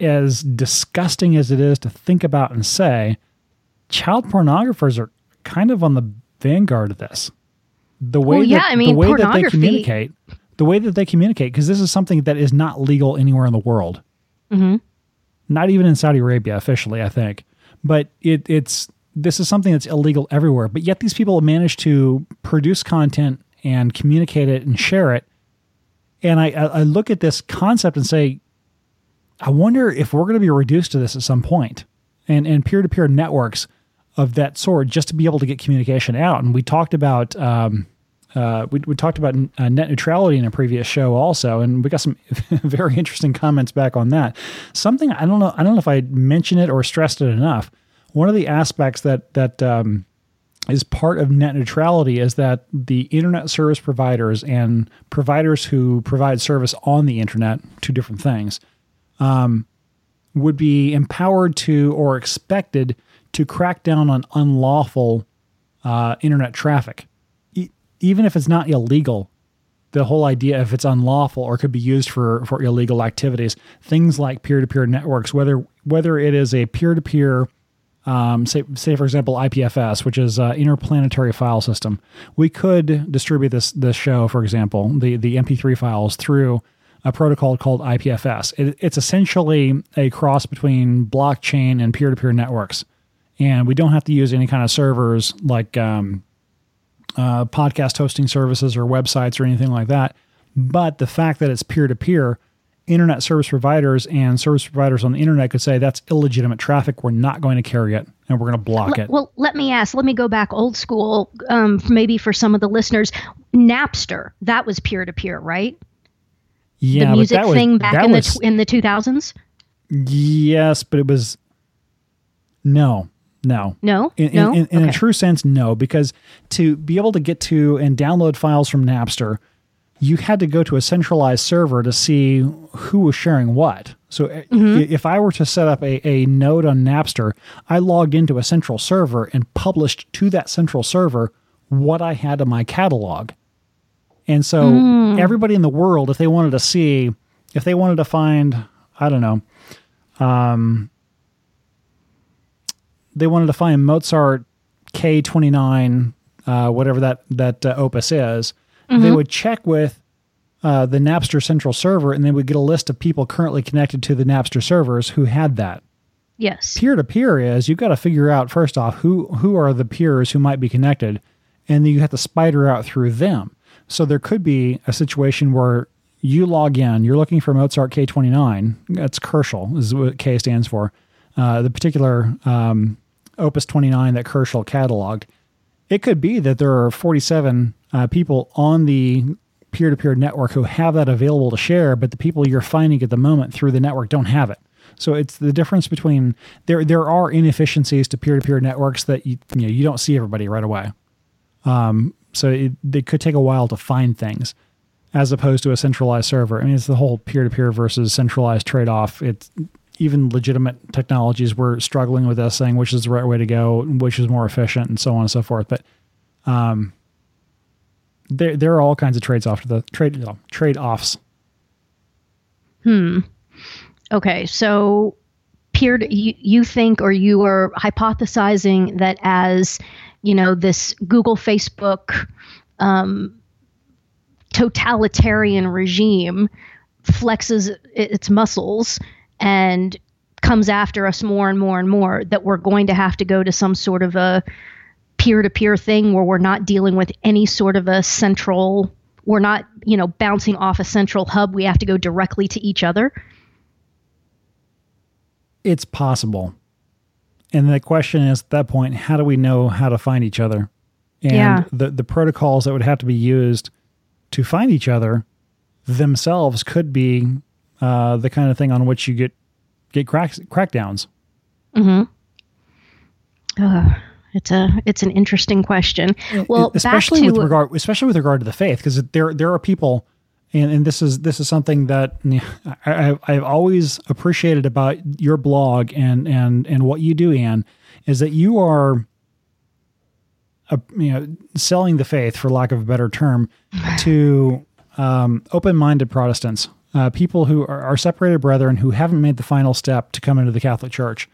as disgusting as it is to think about and say, child pornographers are kind of on the vanguard of this. The way Well, yeah, that I mean, the way that they communicate, the way that they communicate, because this is something that is not legal anywhere in the world. Mhm. Not even in Saudi Arabia officially, I think. But it, it's this is something that's illegal everywhere. But yet these people manage to produce content and communicate it and share it. And I, I look at this concept and say, I wonder if we're going to be reduced to this at some point, and and peer to peer networks of that sort just to be able to get communication out. And we talked about um, uh, we, we talked about uh, net neutrality in a previous show also, and we got some [LAUGHS] very interesting comments back on that. Something I don't know I don't know if I mentioned it or stressed it enough. One of the aspects that that um, is part of net neutrality is that the internet service providers and providers who provide service on the internet, two different things, um, would be empowered to or expected to crack down on unlawful uh, internet traffic, even if it's not illegal. The whole idea, if it's unlawful or could be used for for illegal activities, things like peer to peer networks, whether whether it is a peer to peer um, say, say for example, IPFS, which is interplanetary file system. We could distribute this this show, for example, the the MP3 files through a protocol called IPFS. It, it's essentially a cross between blockchain and peer to peer networks, and we don't have to use any kind of servers like um, uh, podcast hosting services or websites or anything like that. But the fact that it's peer to peer internet service providers and service providers on the internet could say that's illegitimate traffic. We're not going to carry it and we're going to block it. Well, let me ask. Let me go back old school. Um, maybe for some of the listeners, Napster that was peer to peer, right? yeah, the music that was, thing back in was, the tw- in the two thousands. yes, but it was no, no. No, In, no. in, in, in a true sense, no, because to be able to get to and download files from Napster, you had to go to a centralized server to see who was sharing what. So Mm-hmm. if I were to set up a, a node on Napster, I logged into a central server and published to that central server what I had in my catalog. And so Mm. everybody in the world, if they wanted to see, if they wanted to find, I don't know, they wanted to find Mozart K29, uh, whatever that that uh, opus is, they would check with uh, the Napster central server, and they would get a list of people currently connected to the Napster servers who had that. yes. Peer to peer is you've got to figure out first off who who are the peers who might be connected, and then you have to spider out through them. So there could be a situation where you log in, you're looking for Mozart K29. That's Köchel is what K stands for. Uh, the particular um, Opus 29 that Köchel cataloged. It could be that there are 47 uh, people on the peer-to-peer network who have that available to share, but the people you're finding at the moment through the network don't have it. So it's the difference between there. There are inefficiencies to peer-to-peer networks that you you know you don't see everybody right away. Um, so it, they could take a while to find things. as opposed to a centralized server. I mean, it's the whole peer to peer versus centralized trade off. It's even legitimate technologies were struggling with this, saying which is the right way to go, which is more efficient, and so on and so forth. But um, there there are all kinds of trades off to the trade you know, trade offs. Hmm. Okay, so peer you, you think or you are hypothesizing that as you know this Google Facebook um, totalitarian regime flexes its muscles and comes after us more and more and more that we're going to have to go to some sort of a peer-to-peer thing where we're not dealing with any sort of a central we're not you know bouncing off a central hub. We have to go directly to each other. It's possible. And the question is at that point how do we know how to find each other? And Yeah. the the protocols that would have to be used to find each other themselves could be uh, the kind of thing on which you get get cracks, crackdowns. Ugh, it's a it's an interesting question. Well especially to with regard especially with regard to the faith because there there are people and, and this is this is something that [LAUGHS] I, I, I've always appreciated about your blog and and and what you do Anne is that you are uh, you know selling the faith for lack of a better term [LAUGHS] to um, open-minded Protestants uh, people who are, are separated brethren who haven't made the final step to come into the Catholic Church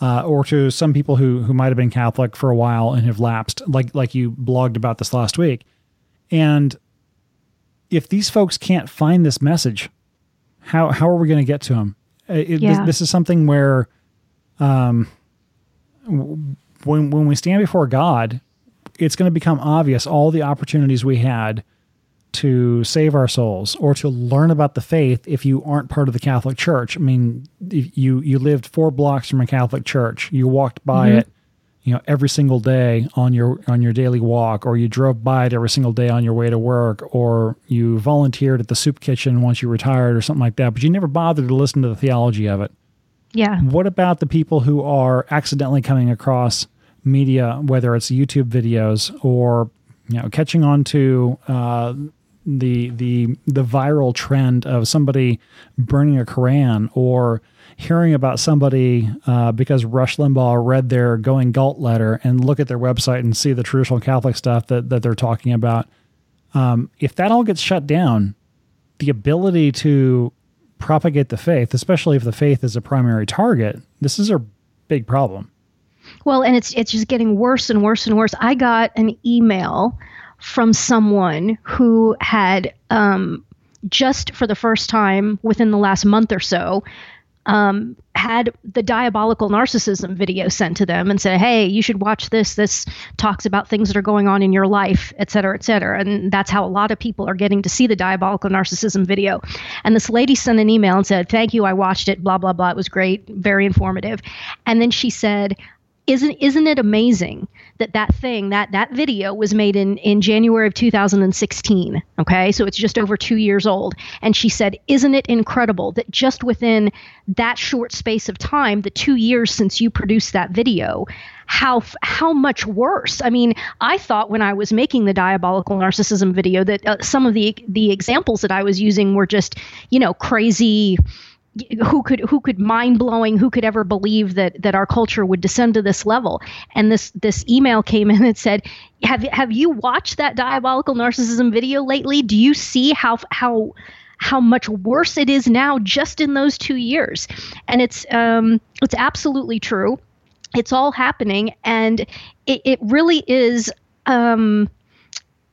uh, or to some people who who might have been Catholic for a while and have lapsed, like like you blogged about this last week. And if these folks can't find this message, how how are we going to get to them? Uh, it- this- Yeah. this, is something where, um, when when we stand before God, it's going to become obvious all the opportunities we had to save our souls or to learn about the faith if you aren't part of the Catholic Church. I mean, you you lived four blocks from a Catholic church, you walked by it, you know, every single day on your on your daily walk, or you drove by it every single day on your way to work, or you volunteered at the soup kitchen once you retired or something like that, but you never bothered to listen to the theology of it. yeah What about the people who are accidentally coming across media, whether it's YouTube videos or you know catching on to uh, the the the viral trend of somebody burning a Koran or hearing about somebody uh, because Rush Limbaugh read their Going Galt letter and look at their website and see the traditional Catholic stuff that that they're talking about. Um, if that all gets shut down, the ability to propagate the faith, especially if the faith is a primary target, this is a big problem. Well, and it's it's just getting worse and worse and worse. I got an email from someone who had um, just for the first time within the last month or so um, had the diabolical narcissism video sent to them and said, "Hey, you should watch this. This talks about things that are going on in your life, et cetera, et cetera." And that's how a lot of people are getting to see the diabolical narcissism video. And this lady sent an email and said, "Thank you, I watched it. Blah blah blah. It was great, very informative." And then she said, isn't isn't it amazing that that thing that that video was made in in January of 2016 okay? So it's just over 2 years old. And she said isn't it incredible that just within that short space of time the 2 years since you produced that video how how much worse? I mean i thought when i was making the diabolical narcissism video that uh, some of the the examples that i was using were just you know crazy who could who could mind blowing who could ever believe that that our culture would descend to this level? And this this email came in and said have have you watched that diabolical narcissism video lately? Do you see how how how much worse it is now just in those 2 years? And it's um it's absolutely true. It's all happening and it, it really is um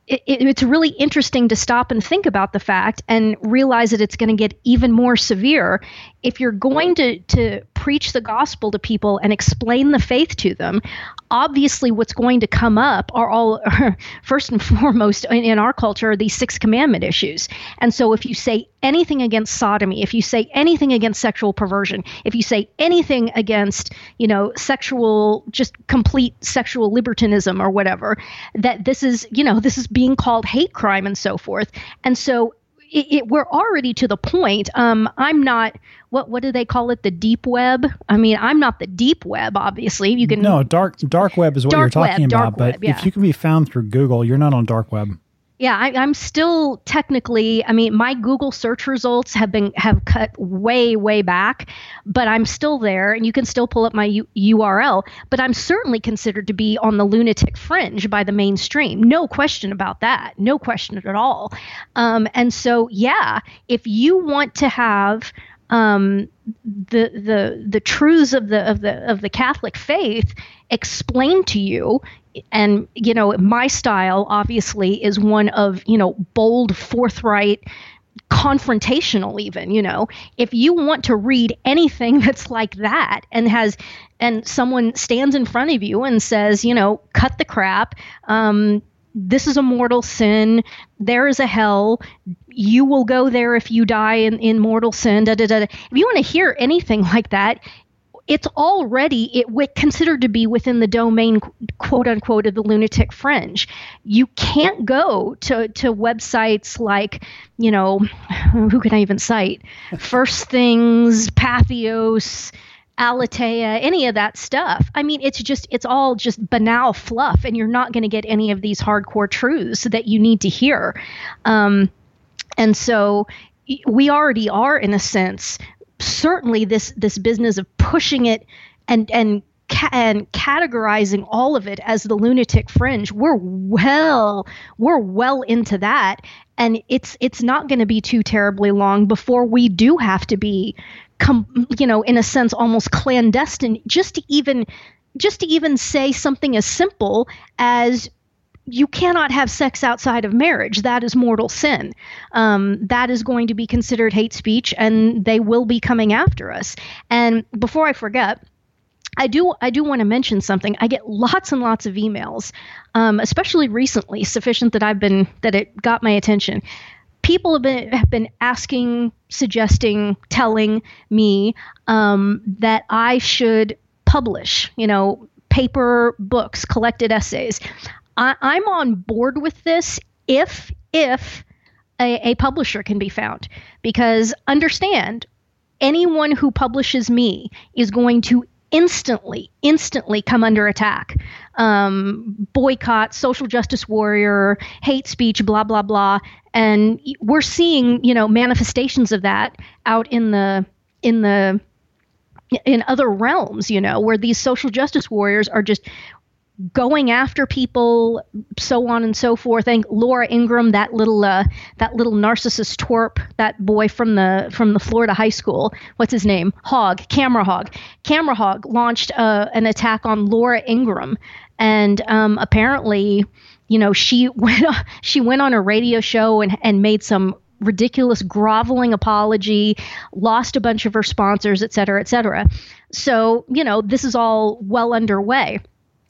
it, it- it's really interesting to stop and think about the fact and realize that it's going to get even more severe if you're going to to preach the gospel to people and explain the faith to them obviously what's going to come up are all [LAUGHS] first and foremost in, in our culture are these six commandment issues. And so if you say anything against sodomy if you say anything against sexual perversion if you say anything against you know sexual just complete sexual libertinism or whatever that this is you know this is being called hate crime and so forth. And so it, it, we're already to the point. Um, I'm not. What what do they call it? The deep web. I mean, I'm not the deep web. Obviously, you can. No, dark dark web is what you're talking web, about. dark but web, yeah. if you can be found through Google, you're not on dark web. Yeah, I, am still technically. I mean, my Google search results have been have cut way way back, but I'm still there, and you can still pull up my U- URL. But I'm certainly considered to be on the lunatic fringe by the mainstream. No question about that. No question at all. Um, and so, yeah, if you want to have um, the the the truths of the of the of the Catholic faith explained to you. And you know, my style obviously is one of you know bold, forthright, confrontational. Even you know, if you want to read anything [LAUGHS] that's like that and has and someone stands in front of you and says, you know, cut the crap. Um, this is a mortal sin. There is a hell. You will go there if you die in, in mortal sin. Da, da, da. If you want to hear anything [LAUGHS] like that, it's already it considered to be within the domain quote unquote of the lunatic fringe you can't go to to websites like you know [SIGHS] who can i even cite first things Patheos Aleteia, any of that stuff. I mean, it's just, it's all just banal fluff, and you're not going to get any of these hardcore truths that you need to hear. Um, and so we already are, in a sense, certainly this this business of pushing it and and and categorizing all of it as the lunatic fringe we're well we're well into that. And it's it's not going to be too terribly long before we do have to be com- you know, in a sense, almost clandestine, just to even just to even say something as simple as you cannot have sex outside of marriage. That is mortal sin. Um, that is going to be considered hate speech, and they will be coming after us. And before I forget, I do I do want to mention something. I get lots and lots of emails, um, especially recently, sufficient that I've been that it got my attention people have been have been asking, suggesting, telling me um, that I should publish, you know, paper books, collected essays. I, I'm on board with this if if a, a publisher can be found, because understand anyone who publishes me is going to instantly, instantly come under attack. Um, boycott, social justice warrior, hate speech, blah blah blah, and we're seeing you know manifestations of that out in the in the in other realms, you know, where these social justice warriors are just going after people, so on and so forth. And Laura Ingraham, that little uh, that little narcissist twerp, that boy from the from the Florida high school, what's his name? Hog, Camera Hog. Camera Hog launched uh, an attack on Laura Ingraham, and um, apparently, you know, she [LAUGHS] went she went on a radio show and and made some ridiculous groveling apology, lost a bunch of her sponsors, et cetera, et cetera. So, you know, this is all well underway.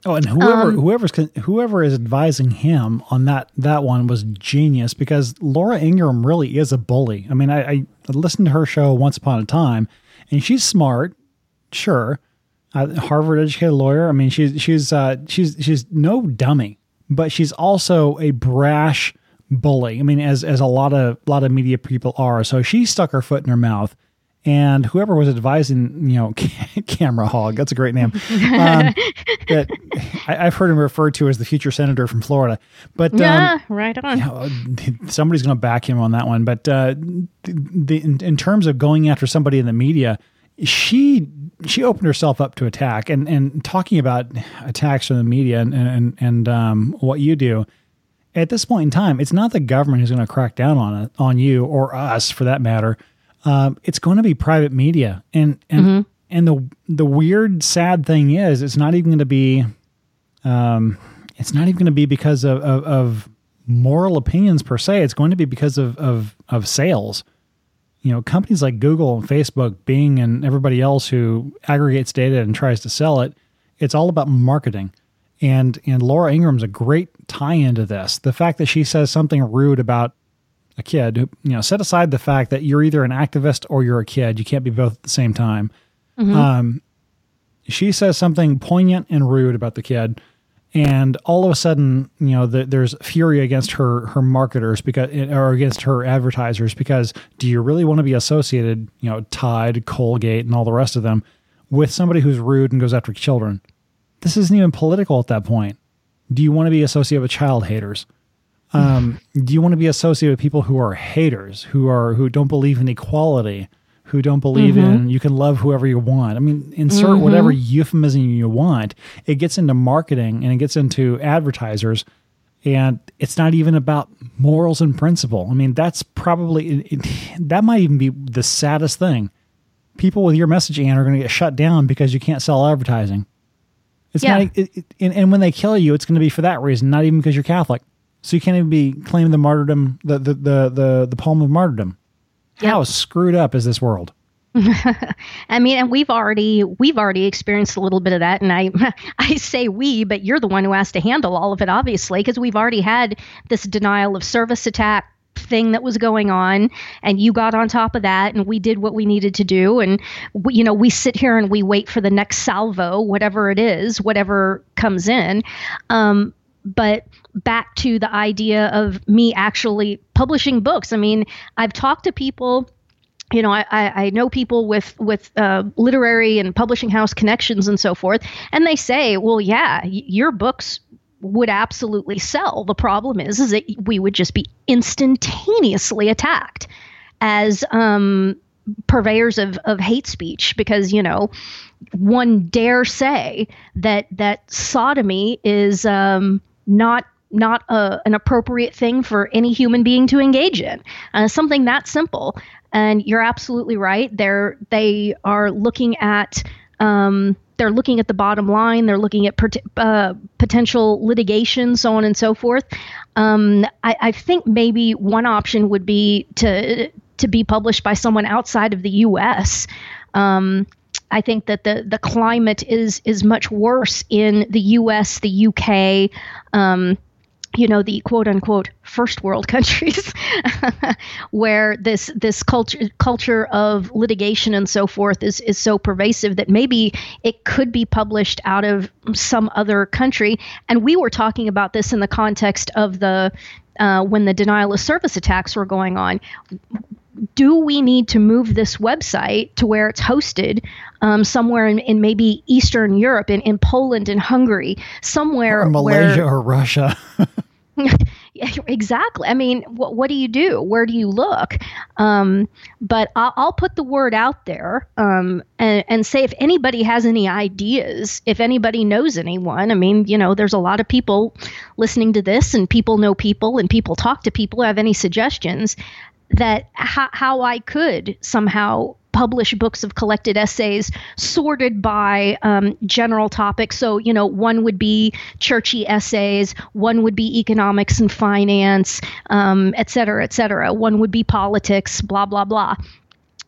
Oh, and whoever um, whoever's whoever is advising him on that that one was genius because Laura Ingraham really is a bully. I mean, I, I listened to her show once upon a time, and she's smart, sure, uh, Harvard educated lawyer. I mean, she's she's uh, she's she's no dummy, but she's also a brash bully. I mean, as as a lot of a lot of media people are. So she stuck her foot in her mouth and whoever was advising, you know, [LAUGHS] Camera Hog, that's a great name. Um, [LAUGHS] that I, have heard him referred to as the future senator from Florida. But yeah, um, right on. You know, somebody's going to back him on that one. But uh, the, in, in terms of going after somebody in the media, she she opened herself up to attack and and talking about attacks from the media and and and um, what you do. At this point in time, it's not the government who's going to crack down on it, on you or us for that matter um, it's going to be private media, and and mm-hmm. and the the weird, sad thing is, it's not even going to be, um, it's not even going to be because of, of, of moral opinions per se. It's going to be because of of of sales. You know, companies like Google and Facebook, Bing, and everybody else who aggregates data and tries to sell it. It's all about marketing. And and Laura Ingraham's a great tie into this. The fact that she says something rude about a kid, you know, set aside the fact that you're either an activist or you're a kid. You can't be both at the same time. Mm-hmm. Um, she says something poignant and rude about the kid, and all of a sudden, you know, the, there's fury against her her marketers because or against her advertisers because do you really want to be associated, you know, Tide, Colgate, and all the rest of them with somebody who's rude and goes after children? This isn't even political at that point. Do you want to be associated with child haters? Um, do you want to be associated with people who are haters, who are who don't believe in equality, who don't believe mm-hmm. in you can love whoever you want? I mean, insert mm-hmm. whatever euphemism you want. It gets into marketing and it gets into advertisers, and it's not even about morals and principle. I mean, that's probably it, it, that might even be the saddest thing. People with your messaging are going to get shut down because you can't sell advertising. It's yeah. not, it, and, and, when they kill you, it's going to be for that reason, not even because you're Catholic. So you can't even be claiming the martyrdom, the the the the, the palm of martyrdom. Yep. How screwed up is this world? [LAUGHS] I mean, and we've already we've already experienced a little bit of that, and I [LAUGHS] I say we, but you're the one who has to handle all of it, obviously, because we've already had this denial of service attack thing that was going on and you got on top of that and we did what we needed to do and we, you know we sit here and we wait for the next salvo whatever it is whatever comes in um, but back to the idea of me actually publishing books. I mean, I've talked to people. You know, I, I know people with with uh, literary and publishing house connections and so forth, and they say, "Well, yeah, your books would absolutely sell. The problem is, is that we would just be instantaneously attacked as um, purveyors of, of hate speech because you know one dare say that that sodomy is um, not not a, an appropriate thing for any human being to engage in. Uh, something that simple. And you're absolutely right. They're they are looking at um, they're looking at the bottom line. They're looking at per- uh, potential litigation, so on and so forth. Um, I, I, think maybe one option would be to to be published by someone outside of the U.S. Um, I think that the the climate is is much worse in the U.S., the U.K. Um, you know the quote unquote first world [LAUGHS] countries where this this culture culture of litigation and so forth is is so pervasive that maybe it could be published out of some other country and we were talking about this in the context of the uh, when the denial of service attacks were going on do we need to move this website to where it's hosted um, somewhere in, in, maybe Eastern Europe, in, in Poland and Hungary, somewhere or Malaysia where, or Russia? [LAUGHS] [LAUGHS] exactly. I mean, what, what do you do? Where do you look? Um, but I'll, I'll, put the word out there um, and, and, say if anybody has any ideas, if anybody knows anyone, I mean, you know, there's a lot of people listening to this, and people know people, and people talk to people. Have any suggestions? That how, how I could somehow publish books of collected essays sorted by um, general topics. So, you know, one would be churchy essays, one would be economics and finance, um, et cetera, et cetera. One would be politics, blah, blah, blah.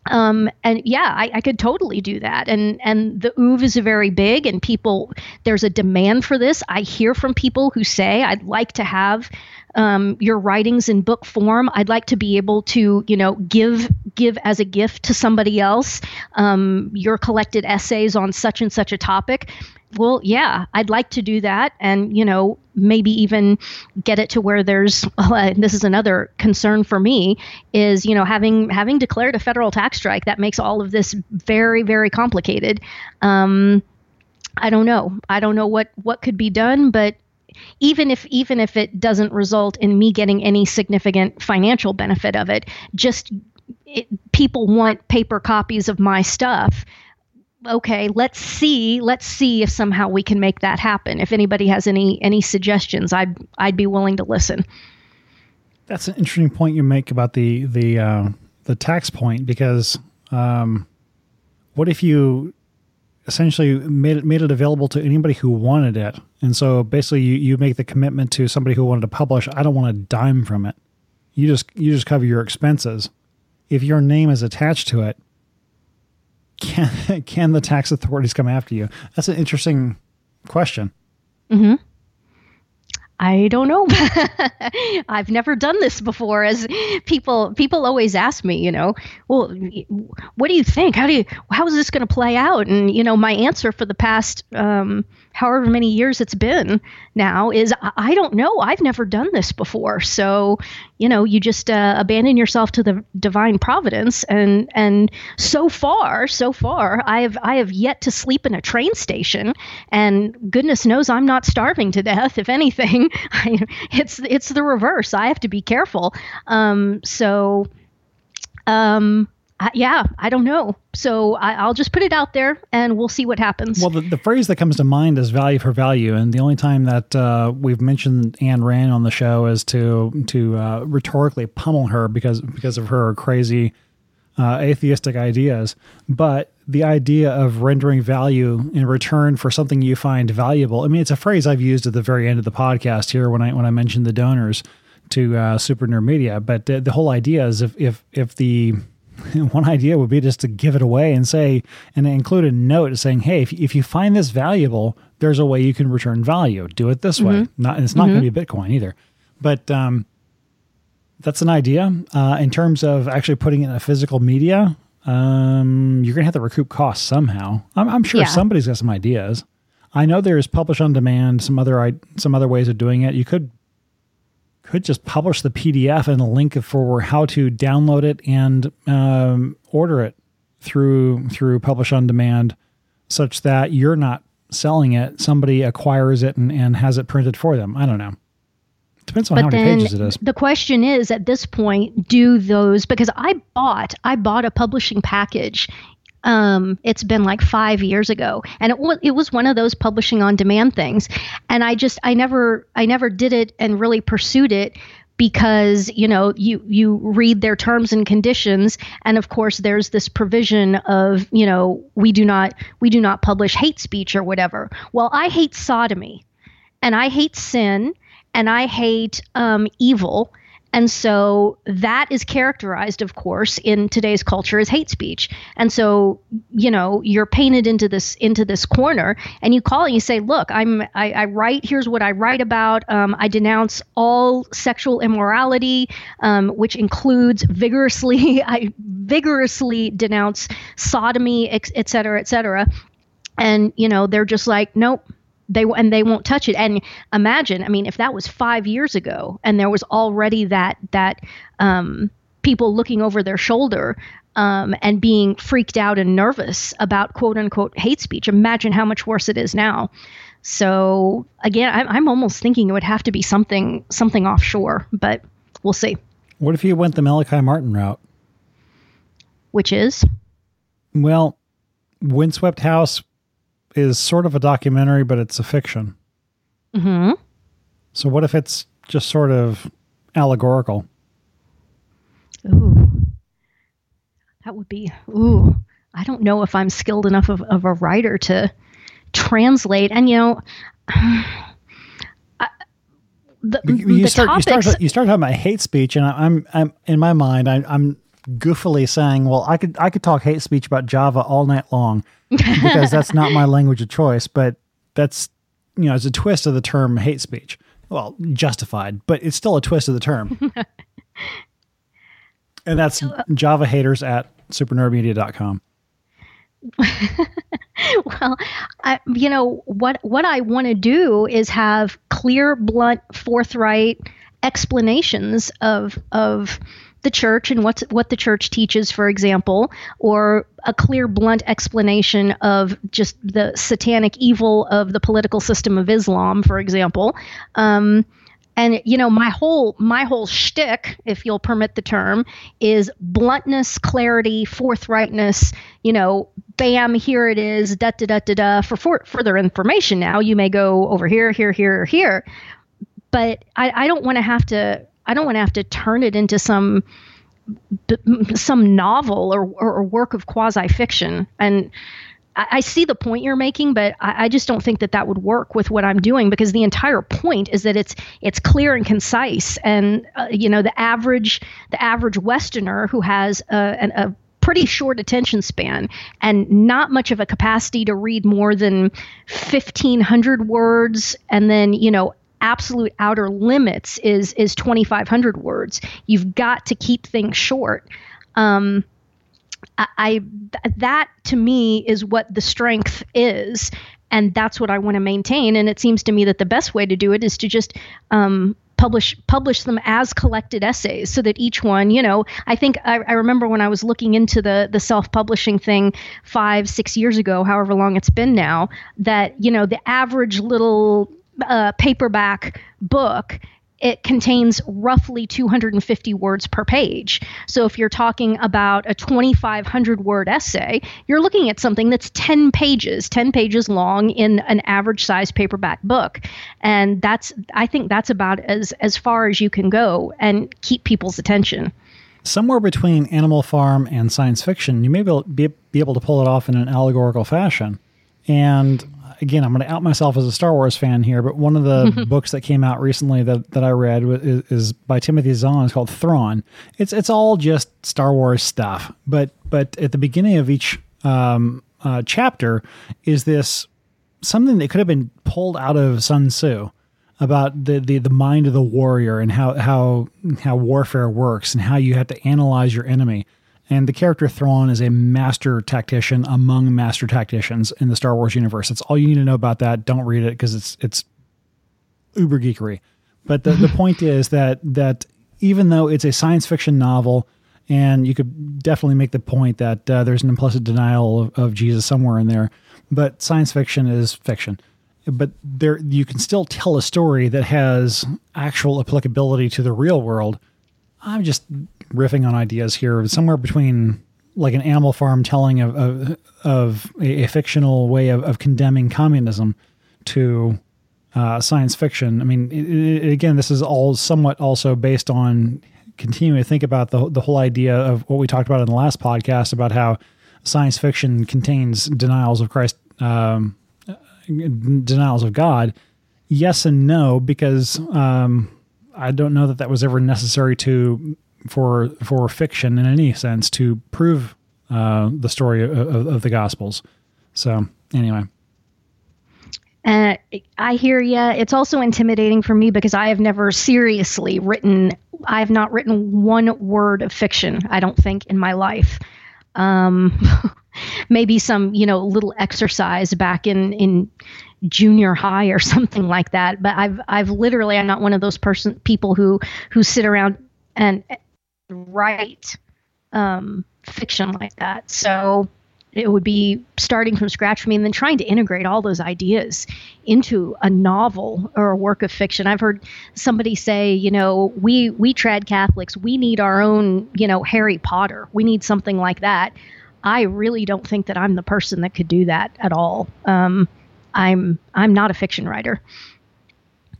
Um, and yeah, I, I, could totally do that. And and the oeuvre is very big, and people there's a demand for this. I hear from people who say I'd like to have um, your writings in book form. I'd like to be able to, you know, give give as a gift to somebody else um, your collected essays on such and such a topic. Well, yeah, I'd like to do that, and you know, maybe even get it to where there's. [LAUGHS] Uh, this is another concern for me is you know having having declared a federal tax strike that makes all of this very very complicated. Um, I don't know. I don't know what what could be done, but even if even if it doesn't result in me getting any significant financial benefit of it just it, people want paper copies of my stuff. Okay let's see let's see if somehow we can make that happen. If anybody has any any suggestions i'd i'd be willing to listen. That's an interesting point you make about the the uh, the tax point because um, what if you essentially made it made it available to anybody who wanted it. And so basically you, you make the commitment to somebody who wanted to publish, I don't want a dime from it. You just you just cover your expenses. If your name is attached to it, can [LAUGHS] can the tax authorities come after you? That's an interesting question. Mm-hmm. I don't know. [LAUGHS] I've never done this before. As people people always ask me, you know, well, what do you think? How do you how is this going to play out? And you know, my answer for the past um, however many years it's been now is I don't know. I've never done this before. So, you know, you just uh, abandon yourself to the divine providence. And and so far, so far, I have I have yet to sleep in a train station. And goodness knows I'm not starving to death. If anything, [LAUGHS] I, it's it's the reverse. I have to be careful. Um, so, um, I, yeah, I don't know. So I, will just put it out there and we'll see what happens. Well, the, the, phrase that comes to mind is value for value. And the only time that uh, we've mentioned Ayn Rand on the show is to to uh, rhetorically pummel her because because of her crazy uh, atheistic ideas. But the idea of rendering value in return for something you find valuable. I mean, it's a phrase I've used at the very end of the podcast here when I when I mentioned the donors to uh, Super Nerd Media. But the, the whole idea is if if if the [LAUGHS] one idea would be just to give it away and say, and include a note saying, hey, if, if you find this valuable, there's a way you can return value. Do it this mm-hmm. way. Not, it's not mm-hmm. going to be Bitcoin either. But um, that's an idea. Uh, in terms of actually putting it in a physical media, um, you're going to have to recoup costs somehow. I'm, I'm sure yeah. somebody's got some ideas. I know there's publish on demand, some other some other ways of doing it. You could could just publish the PDF and a link for how to download it and um, order it through through Publish on Demand, such that you're not selling it. Somebody acquires it and, and has it printed for them. I don't know. Depends on but how many pages it is. The question is at this point, do those because I bought I bought a publishing package um, it's been like five years ago, and it was it was one of those publishing on demand things, and I just I never I never did it and really pursued it because you know you you read their terms and conditions. And of course there's this provision of you know we do not we do not publish hate speech or whatever. Well i hate sodomy. And i hate sin. And i hate um, evil and so that is characterized, of course, in today's culture as hate speech. And so, you know, you're painted into this into this corner, and you call and you say, "Look, I'm I, I write. Here's what I write about. Um, I denounce all sexual immorality, um, which includes vigorously. [LAUGHS] I vigorously denounce sodomy, et cetera, et cetera." And you know, they're just like, "Nope." They and they won't touch it. And imagine i mean if that was five years ago and there was already that that um, people looking over their shoulder um, and being freaked out and nervous about quote unquote hate speech imagine how much worse it is now. So again I'm, I'm almost thinking it would have to be something something offshore but we'll see. What if you went the malachi martin route? Which is? Well windswept house is sort of a documentary, but it's a fiction. Hmm. So what if it's just sort of allegorical? Ooh, that would be. Ooh, I don't know if I'm skilled enough of, of a writer to translate. And you know. [SIGHS] the, you the start topics, you start you start talking about hate speech, and I'm I'm in my mind I, I'm goofily saying, well, I could I could talk hate speech about Java all night long because that's not my [LAUGHS] language of choice, but that's you know, it's a twist of the term hate speech. Well, justified, but it's still a twist of the term. [LAUGHS] and that's uh, Java haters at supernerdmedia.com. [LAUGHS] well, I, you know what what I want to do is have clear, blunt, forthright explanations of of the church and what's what the church teaches, for example, or a clear, blunt explanation of just the satanic evil of the political system of Islam, for example. Um, and you know, my whole my whole shtick, if you'll permit the term, is bluntness, clarity, forthrightness. You know, bam, here it is, da da da da da. For, for further information, now you may go over here, here, here, or here. But I, I don't want to have to I don't want to have to turn it into some some novel or, or work of quasi fiction. And I, I, see the point you're making, but I, I, just don't think that that would work with what I'm doing because the entire point is that it's it's clear and concise. And uh, you know, the average the average Westerner who has a, a pretty short attention span and not much of a capacity to read more than 1500 words and then you know absolute outer limits is is 2500 words you've got to keep things short um, I, I that to me is what the strength is and that's what I want to maintain. And it seems to me that the best way to do it is to just um, publish publish them as collected essays so that each one you know i think I, I, remember when i was looking into the the self-publishing thing five six years ago however long it's been now that you know the average little uh, paperback book it contains roughly 250 words per page. So if you're talking about a 2,500 word essay, you're looking at something that's 10 pages, 10 pages long in an average size paperback book. And that's, I think that's about as, as far as you can go and keep people's attention. Somewhere between Animal Farm and science fiction, you may be, be able to pull it off in an allegorical fashion. And again, I'm going to out myself as a Star Wars fan here, but one of the [LAUGHS] books that came out recently that, that I read is, is by Timothy Zahn. It's called Thrawn. It's it's all just Star Wars stuff, but but at the beginning of each um, uh, chapter is this something that could have been pulled out of Sun Tzu about the, the the mind of the warrior and how how how warfare works and how you have to analyze your enemy. And the character Thrawn is a master tactician among master tacticians in the Star Wars universe. That's all you need to know about that. Don't read it because it's it's uber geekery. But the, the point is that that even though it's a science fiction novel, and you could definitely make the point that uh, there's an implicit denial of, of Jesus somewhere in there, but science fiction is fiction. But there, you can still tell a story that has actual applicability to the real world. I'm just riffing on ideas here, somewhere between like an Animal Farm telling of of, of a, a, fictional way of, of condemning communism to uh, science fiction. I mean, it, it, again, this is all somewhat also based on continuing to think about the the whole idea of what we talked about in the last podcast about how science fiction contains denials of Christ, um, denials of God. Yes and no, because um, I don't know that that was ever necessary to for for fiction in any sense to prove uh, the story of, of, the Gospels. So anyway. Uh, I hear you. It's also intimidating for me because I have never seriously written. I have not written one word of fiction. I don't think in my life. Um, [LAUGHS] maybe some you know little exercise back in in junior high or [LAUGHS] something like that. But I've I've literally I'm not one of those person people who who sit around and write um, fiction like that. So it would be starting from scratch for me and then trying to integrate all those ideas into a novel or a work of fiction. I've heard somebody say, you know, we we trad Catholics, we need our own, you know, Harry Potter. We need something like that. I really don't think that I'm the person that could do that at all. Um, I'm I'm not a fiction writer.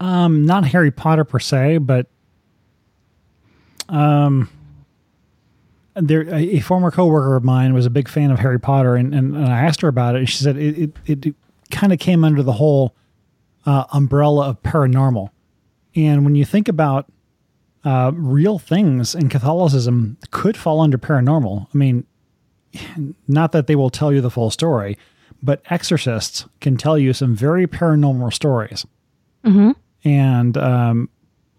Um, not Harry Potter per se, but um, there a, former coworker of mine was a big fan of Harry Potter, and, and, and I asked her about it, and she said it it, it kind of came under the whole uh, umbrella of paranormal. And when you think about uh, real things in Catholicism, could fall under paranormal. I mean, not that they will tell you the full story, but exorcists can tell you some very paranormal stories. Mm-hmm. And um,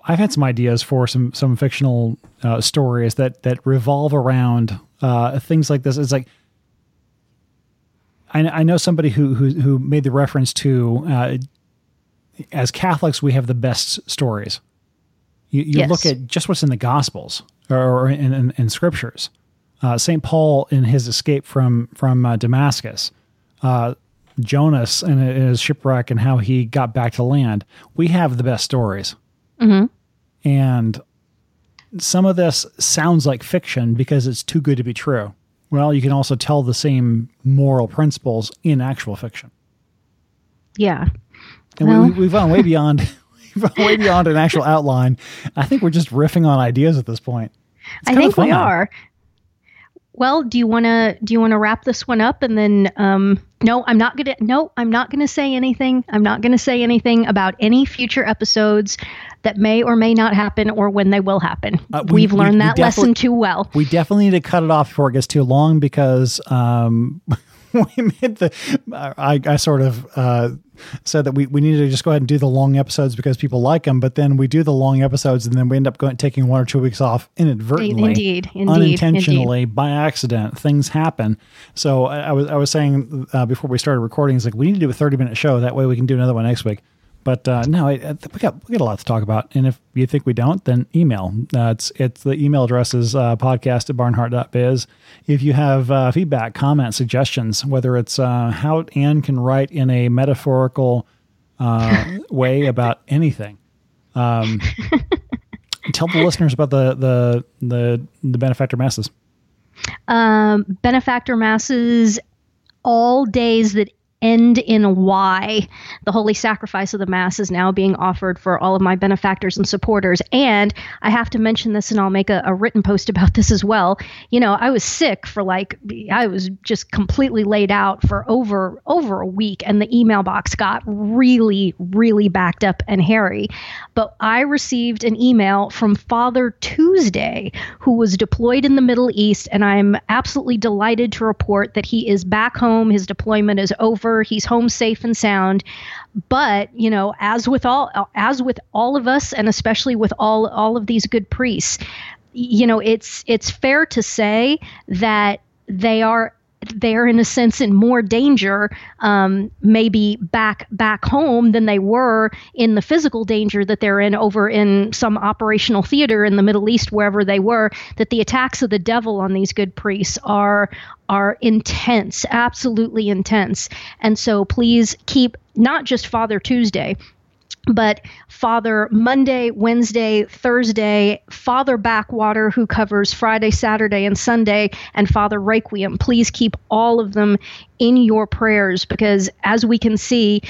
I've had some ideas for some some fictional uh, stories that that revolve around uh, things like this. It's like I, I know somebody who, who who made the reference to uh, as Catholics we have the best stories. You, you yes. look at just what's in the Gospels or, or in, in, in, scriptures. Uh, Saint Paul in his escape from from uh, Damascus. Uh, Jonas and his shipwreck and how he got back to land. We have the best stories. Mm-hmm. And some of this sounds like fiction because it's too good to be true. Well, you can also tell the same moral principles in actual fiction. Yeah. And well. we, have gone way [LAUGHS] beyond way beyond an actual outline. I think we're just riffing on ideas at this point. I think we are. Well, do you want to do you want to wrap this one up and then um no, I'm not going to no, I'm not going to say anything. I'm not going to say anything about any future episodes that may or may not happen or when they will happen. Uh, we, have learned we, that we lesson too well. We definitely need to cut it off before it gets too long because um, [LAUGHS] [LAUGHS] we made the. I, I sort of uh, said that we, we needed to just go ahead and do the long episodes because people like them, but then we do the long episodes and then we end up going taking one or two weeks off inadvertently, indeed, indeed unintentionally, indeed. by accident. Things happen. So I, I was I was saying uh, before we started recording, it's like we need to do a thirty minute show. That way we can do another one next week. But uh, no, I, I, we got we got a lot to talk about. And if you think we don't, then email. Uh, it's it's the email address is uh, podcast at barnhardt.biz. If you have uh, feedback, comments, suggestions, whether it's uh, how Ann can write in a metaphorical uh, [LAUGHS] way about anything, um, tell the listeners about the the the, the benefactor masses. Um, benefactor masses all days that end in Y. The holy sacrifice of the Mass is now being offered for all of my benefactors and supporters. And I have to mention this, and I'll make a, a, written post about this as well. You know, I was sick for like I was just completely laid out for over over a week, and the email box got really, really backed up and hairy. But I received an email from Father Tuesday, who was deployed in the Middle East, and I'm absolutely delighted to report that he is back home. His deployment is over He's home safe and sound. But, you know, as with all as with all of us and especially with all all of these good priests, you know, it's it's fair to say that they are they're in a sense in more danger um, maybe back back home than they were in the physical danger that they're in over in some operational theater in the Middle East wherever they were that the attacks of the devil on these good priests are are intense absolutely intense. And so please keep not just Father Tuesday but Father Monday, Wednesday, Thursday, Father Backwater, who covers Friday, Saturday, and Sunday, and Father Requiem. Please keep all of them in your prayers because, as we can see,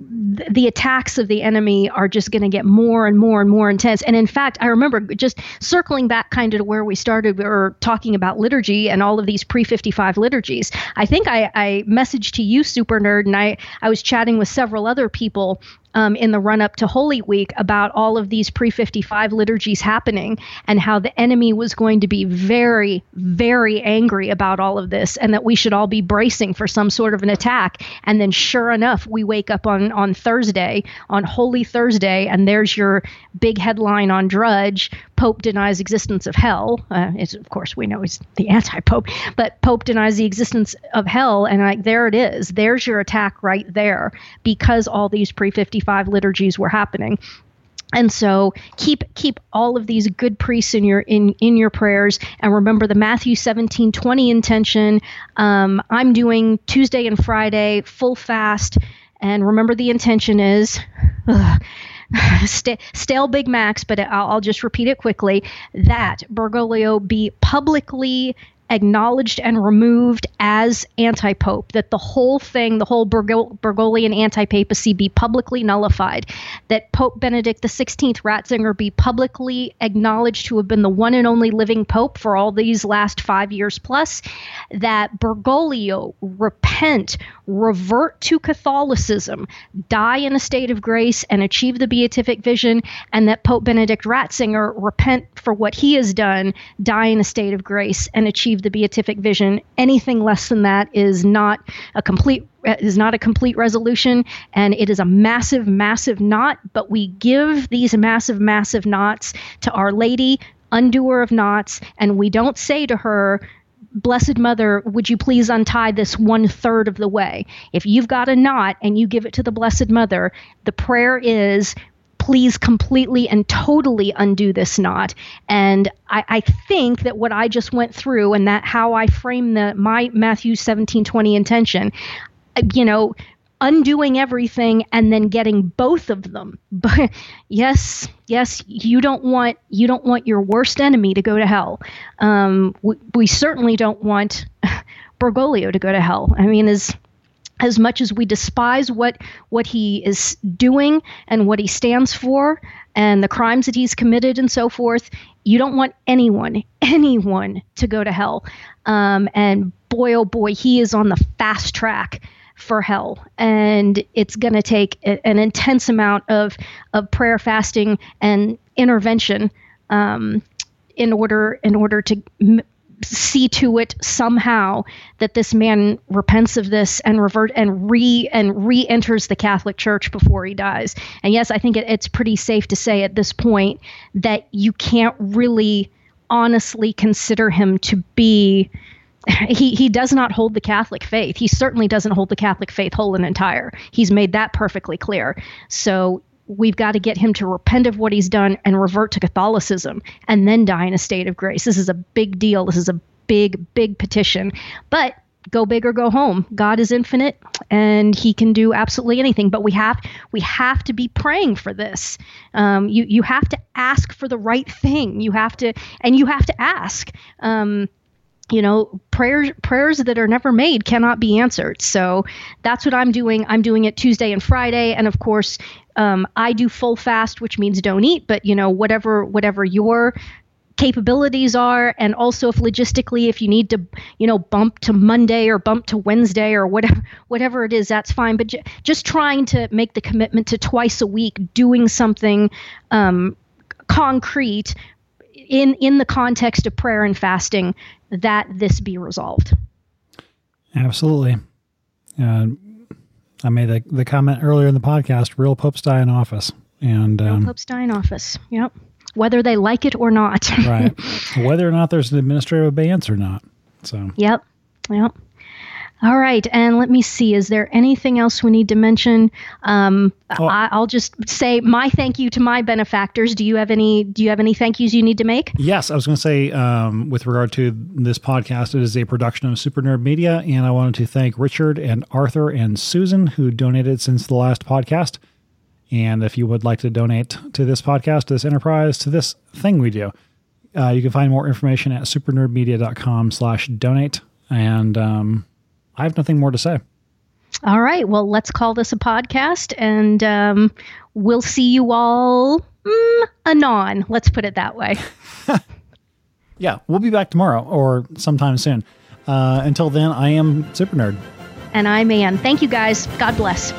the attacks of the enemy are just going to get more and more and more intense. And in fact, I remember just circling back kind of to where we started, we were talking about liturgy and all of these pre 55 liturgies. I think I, I messaged to you, Super Nerd, and I, I was chatting with several other people um, in the run up to Holy Week about all of these pre 55 liturgies happening and how the enemy was going to be very, very angry about all of this and that we should all be bracing for some sort of an attack. And then, sure enough, we wake up on, on Thursday, on Holy Thursday, and there's your big headline on Drudge Pope denies existence of hell. Uh, of course, we know he's the anti-pope, but Pope denies the existence of hell, and like there it is. There's your attack right there, because all these pre-55 liturgies were happening. And so keep keep all of these good priests in your in in your prayers, and remember the Matthew seventeen twenty intention. Um, I'm doing Tuesday and Friday full fast, and remember the intention is. Ugh, [LAUGHS] st- stale Big Macs, but I'll, I'll just repeat it quickly that Bergoglio be publicly acknowledged and removed as anti pope, that the whole thing, the whole Bergoglian anti papacy be publicly nullified, that Pope Benedict XVI Ratzinger be publicly acknowledged to have been the one and only living pope for all these last five years plus, that Bergoglio repent, revert to Catholicism, die in a state of grace, and achieve the beatific vision, and that Pope Benedict Ratzinger repent for what he has done, die in a state of grace, and achieve the beatific vision. Anything less than that is not a complete is not a complete resolution and it is a massive massive knot but we give these massive massive knots to our lady undoer of knots and we don't say to her Blessed Mother, would you please untie this one third of the way? If you've got a knot and you give it to the Blessed Mother, the prayer is, please completely and totally undo this knot. And I, I, think that what I just went through and that how I frame the my Matthew 17, 20 intention, uh, you know, undoing everything and then getting both of them. [LAUGHS] But yes, yes, you don't want you don't want your worst enemy to go to hell. Um, we, we certainly don't want [LAUGHS] Bergoglio to go to hell. I mean, as as much as we despise what what he is doing and what he stands for and the crimes that he's committed and so forth, you don't want anyone [LAUGHS] anyone to go to hell. Um, and boy, oh boy, he is on the fast track for hell and it's going to take an intense amount of of prayer fasting and intervention um, in order in order to m- see to it somehow that this man repents of this and revert and re and re-enters the Catholic Church before he dies. And yes, I think it, it's pretty safe to say at this point that you can't really honestly consider him to be he he does not hold the Catholic faith. He certainly doesn't hold the Catholic faith whole and entire. He's made that perfectly clear. So we've got to get him to repent of what he's done and revert to Catholicism and then die in a state of grace. This is a big deal. This is a big, big petition. But go big or go home. God is infinite and he can do absolutely anything. But we have we have to be praying for this. Um, you you have to ask for the right thing. You have to and you have to ask. Um, you know prayers prayers that are never made cannot be answered. So that's what i'm doing. I'm doing it tuesday and friday. And of course um, i do full fast which means don't eat but you know whatever whatever your capabilities are. And also if logistically if you need to you know bump to monday or bump to wednesday or whatever [LAUGHS] whatever it is that's fine. But j- just trying to make the commitment to twice a week doing something um, concrete in in the context of prayer and fasting that this be resolved. Absolutely. Uh, I made the, the comment earlier in the podcast real popes die in office. And um, real popes die in office. Yep. Whether they like it or not. [LAUGHS] right. Whether or not there's an administrative abeyance or not. So. Yep. Yep. All right, and let me see. Is there anything else we need to mention? Um, oh. I, will just say my thank you to my benefactors. Do you have any? Do you have any thank yous you need to make? Yes, I was going to say um, with regard to this podcast, it is a production of Super Nerd Media, and I wanted to thank Richard and Arthur and Susan who donated since the last podcast. And if you would like to donate to this podcast, to this enterprise, to this thing we do, uh, you can find more information at supernerdmedia.com slash donate. And um, I have nothing more to say. All right. Well, let's call this a podcast and um, we'll see you all mm, anon. Let's put it that way. [LAUGHS] yeah. We'll be back tomorrow or sometime soon. Uh, until then, I am Super Nerd. And I'm Ann. Thank you guys. God bless.